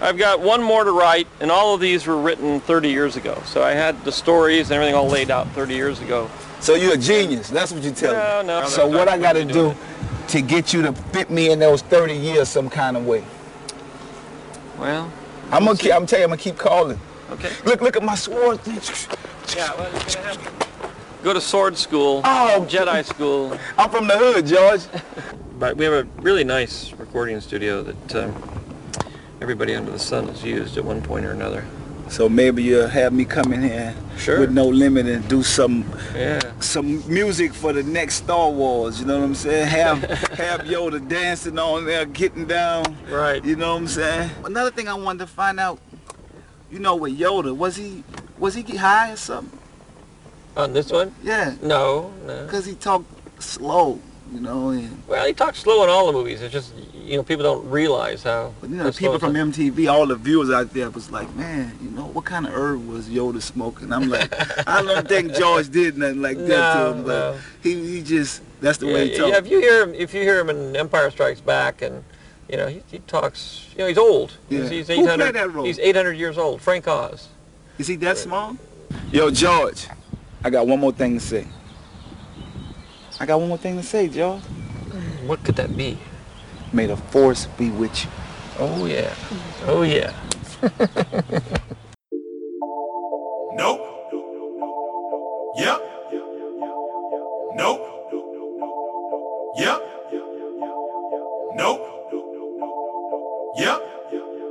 I've got one more to write, and all of these were written 30 years ago. So I had the stories and everything all laid out 30 years ago. So you're a genius. That's what you tell No, me. no, no. So what I got to do to get you to fit me in those 30 years some kind of way? Well, I'm gonna keep, I'm telling you, I'm gonna keep calling. okay. Look, look at my sword. Yeah, well, you're gonna have go to sword school, Oh. Jedi school. *laughs* I'm from the hood, George. *laughs* But we have a really nice recording studio that um, everybody under the sun has used at one point or another. So maybe you'll have me come in here Sure. with no limit and do some Yeah. some music for the next Star Wars. You know what I'm saying? Have *laughs* have Yoda dancing on there, getting down. Right. You know what I'm saying? Another thing I wanted to find out. You know, with Yoda, was he was he get high or something? On this one? Yeah, No, no. cause he talked slow. You know, and Well, he talks slow in all the movies. It's just you know people don't realize how. but you know, the people from MTV, all the viewers out there was like, man, you know, what kind of herb was Yoda smoking? I'm like, *laughs* I don't think George did nothing like that to him, but no. he he just that's the way he talks. yeah, if you hear him, if you hear him in Empire Strikes Back, and you know he, he talks, you know he's old. Yeah. He's, he's Who played 800. that role? He's 800 years old. Frank Oz. Is he that small? Yo, George, I got one more thing to say. I got one more thing to say, George. What could that be? May the force be with you. Oh yeah. Oh yeah. *laughs* Nope. Yep. Nope. Yep. Nope. Yep.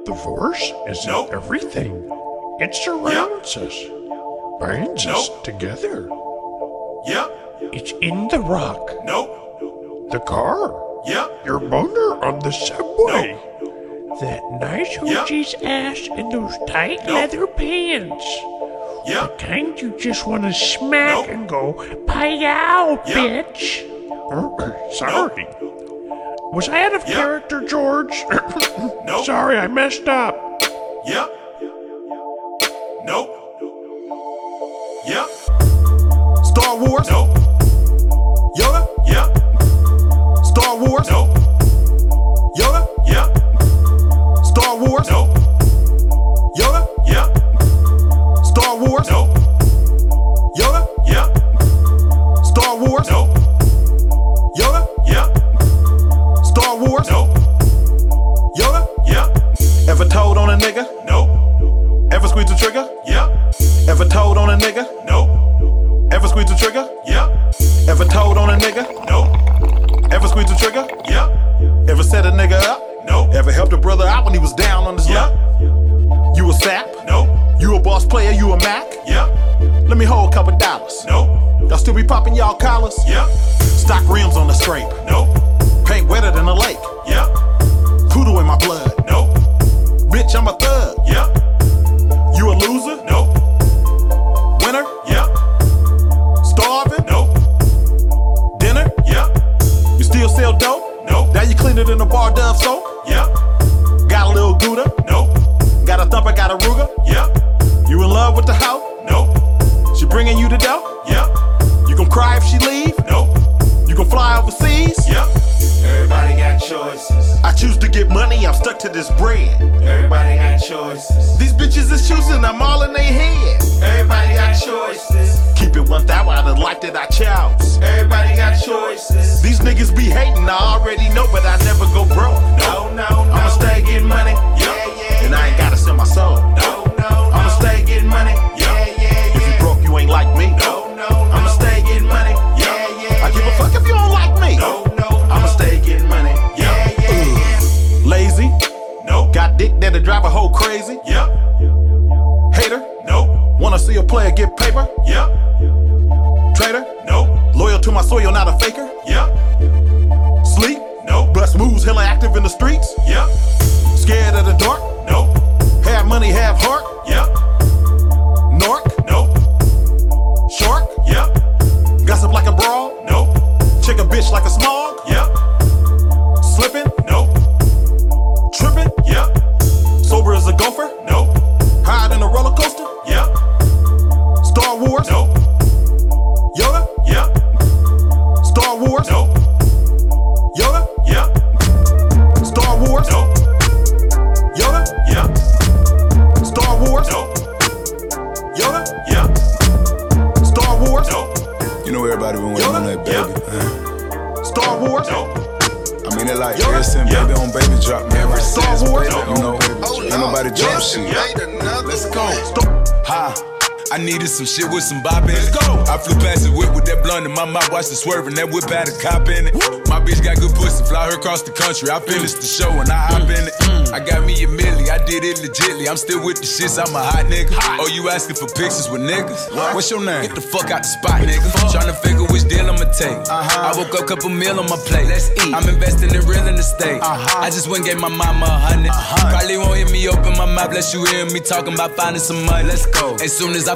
The Force is Nope. everything. It surrounds us, binds us together. Yep. It's in the rock, Nope. the car, Yep. your boner on the subway, that nice Yep. hoochie's ass in those tight Nope. leather pants. Yep. Kind you just want to smack Nope. and go, Pie-ow, Yep. bitch. Sorry. Was I out of Yep. character, George? *coughs* Nope. Sorry, I messed up. Yep. Nope. Yep. Star Wars. Nope. Yoda. Yep. Star Wars. Nope. Yoda. Yep. Star Wars. Nope. Yoda. Yep. Star Wars. Nope. Yoda. Yep. Star Wars. Nope. Yoda. Yep. Star Wars. Nope. Yoda? Yeah. Ever told on a nigga? Nope. Ever squeeze the trigger? Yeah. Ever told on a nigga? Nope. Ever squeeze the trigger? Ever told on a nigga? Nope. Ever squeeze the trigger? Yeah. Ever set a nigga up? Nope. Ever helped a brother out when he was down on his luck? You a sap? Nope. You a boss player? You a Mac? Yeah. Let me hold a couple dollars. Nope. Y'all still be popping y'all collars? Yeah. Stock rims on the scrape? Nope. Paint wetter than a lake? Yeah. Poodle in my blood? Nope. Bitch, I'm a thug? Now you clean it in a bar dove soap? Yeah. Got a little Gouda? Nope. Got a thumper, got a Ruger? Yeah. You in love with the hoe? Nope. She bringing you the dough? Yeah. You gon' cry if she leave? Nope. You gon' fly overseas? Yeah. Choices. I choose to get money, I'm stuck to this bread. Everybody got choices. These bitches is choosing, I'm all in their head. Everybody got choices. Keep it 1,000 out of the life that I chose. Everybody got choices. These niggas be hating, I already know, but I never go broke. No, no, no. I'ma stay getting money, Yeah, yeah. and I ain't gotta sell my soul. No, no, no. I'ma stay getting money, Yeah, yeah, yeah. If you broke, you ain't like me. No, no, I'ma stay getting money, Yeah, yeah, I give a fuck if you don't like me. No, no, I'ma stay getting money, Got dick that'll drive a hoe crazy. Yep. Hater? Nope. Wanna see a player get paper? Yep. Traitor? Nope. Loyal to my soil, not a faker? Yep. Sleep? Nope. But smooth, hella active in the streets? Yep. Scared of the dark? Nope. Have money, have heart? Yep. Nork? Nope. Shark? Yep. Gossip like a brawl? Nope. Check a bitch like a smog? Yep. Slipping? Nope. Tripping? Yep. As a gopher? Nope. Hide in a roller coaster? Yep. Star Wars? Nope. Yoda? Yep. Star Wars? Nope. Yoda? Yep. Star Wars? Nope. Yoda? Yep. Star Wars? Nope. Yoda? Yep. Star Wars? Nope. You know everybody been waiting on that baby. Yeah. Star Wars? Nope. Mean, it like ever Yeah. baby on baby drop, man. Ever Star since, baby, you know, ain't nobody drop shit. Let's go. Ha. I needed some shit with some bop in it. go. I flew past the whip with that blunt in my mouth, watched it swerving. That whip had a cop in it. My bitch got good pussy, fly her across the country. I finished the show and I hop in it. I got me a milli, I did it legitly. I'm still with the shits, I'm a hot nigga. Oh, you asking for pictures with niggas? What's your name? Get the fuck out the spot, nigga. Tryna figure which deal I'ma take. I woke up, couple meal on my plate. Let's eat. I'm investing in real estate. Uh-huh. I just went and gave my mama a 100 Probably won't hear me open my mouth, unless you hear me talking about finding some money. Let's go. As soon as I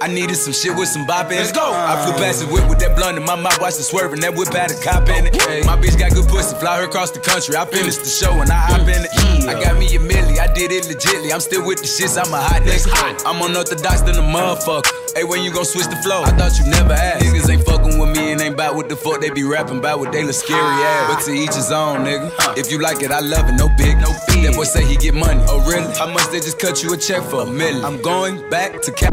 I needed some shit with some bop in it. Let's go. I flew past the whip with that blunt in my mouth, watched it swerving. That whip had a cop in it. My bitch got good pussy, fly her across the country. I finished the show and I hop in it. I got me a milli, I did it legitly. I'm still with the shits, I'm a hot nigga. I'm unorthodox than a motherfucker. Hey, when you gon' switch the flow? I thought you never asked. Niggas ain't fucking with me and ain't bout what the fuck they be rapping about what they look scary ass. Ah. But to each his own, nigga. If you like it, I love it, no big, no fee. That boy say he get money. Oh, really? How much they just cut you a check for? A million. I'm going back to cap.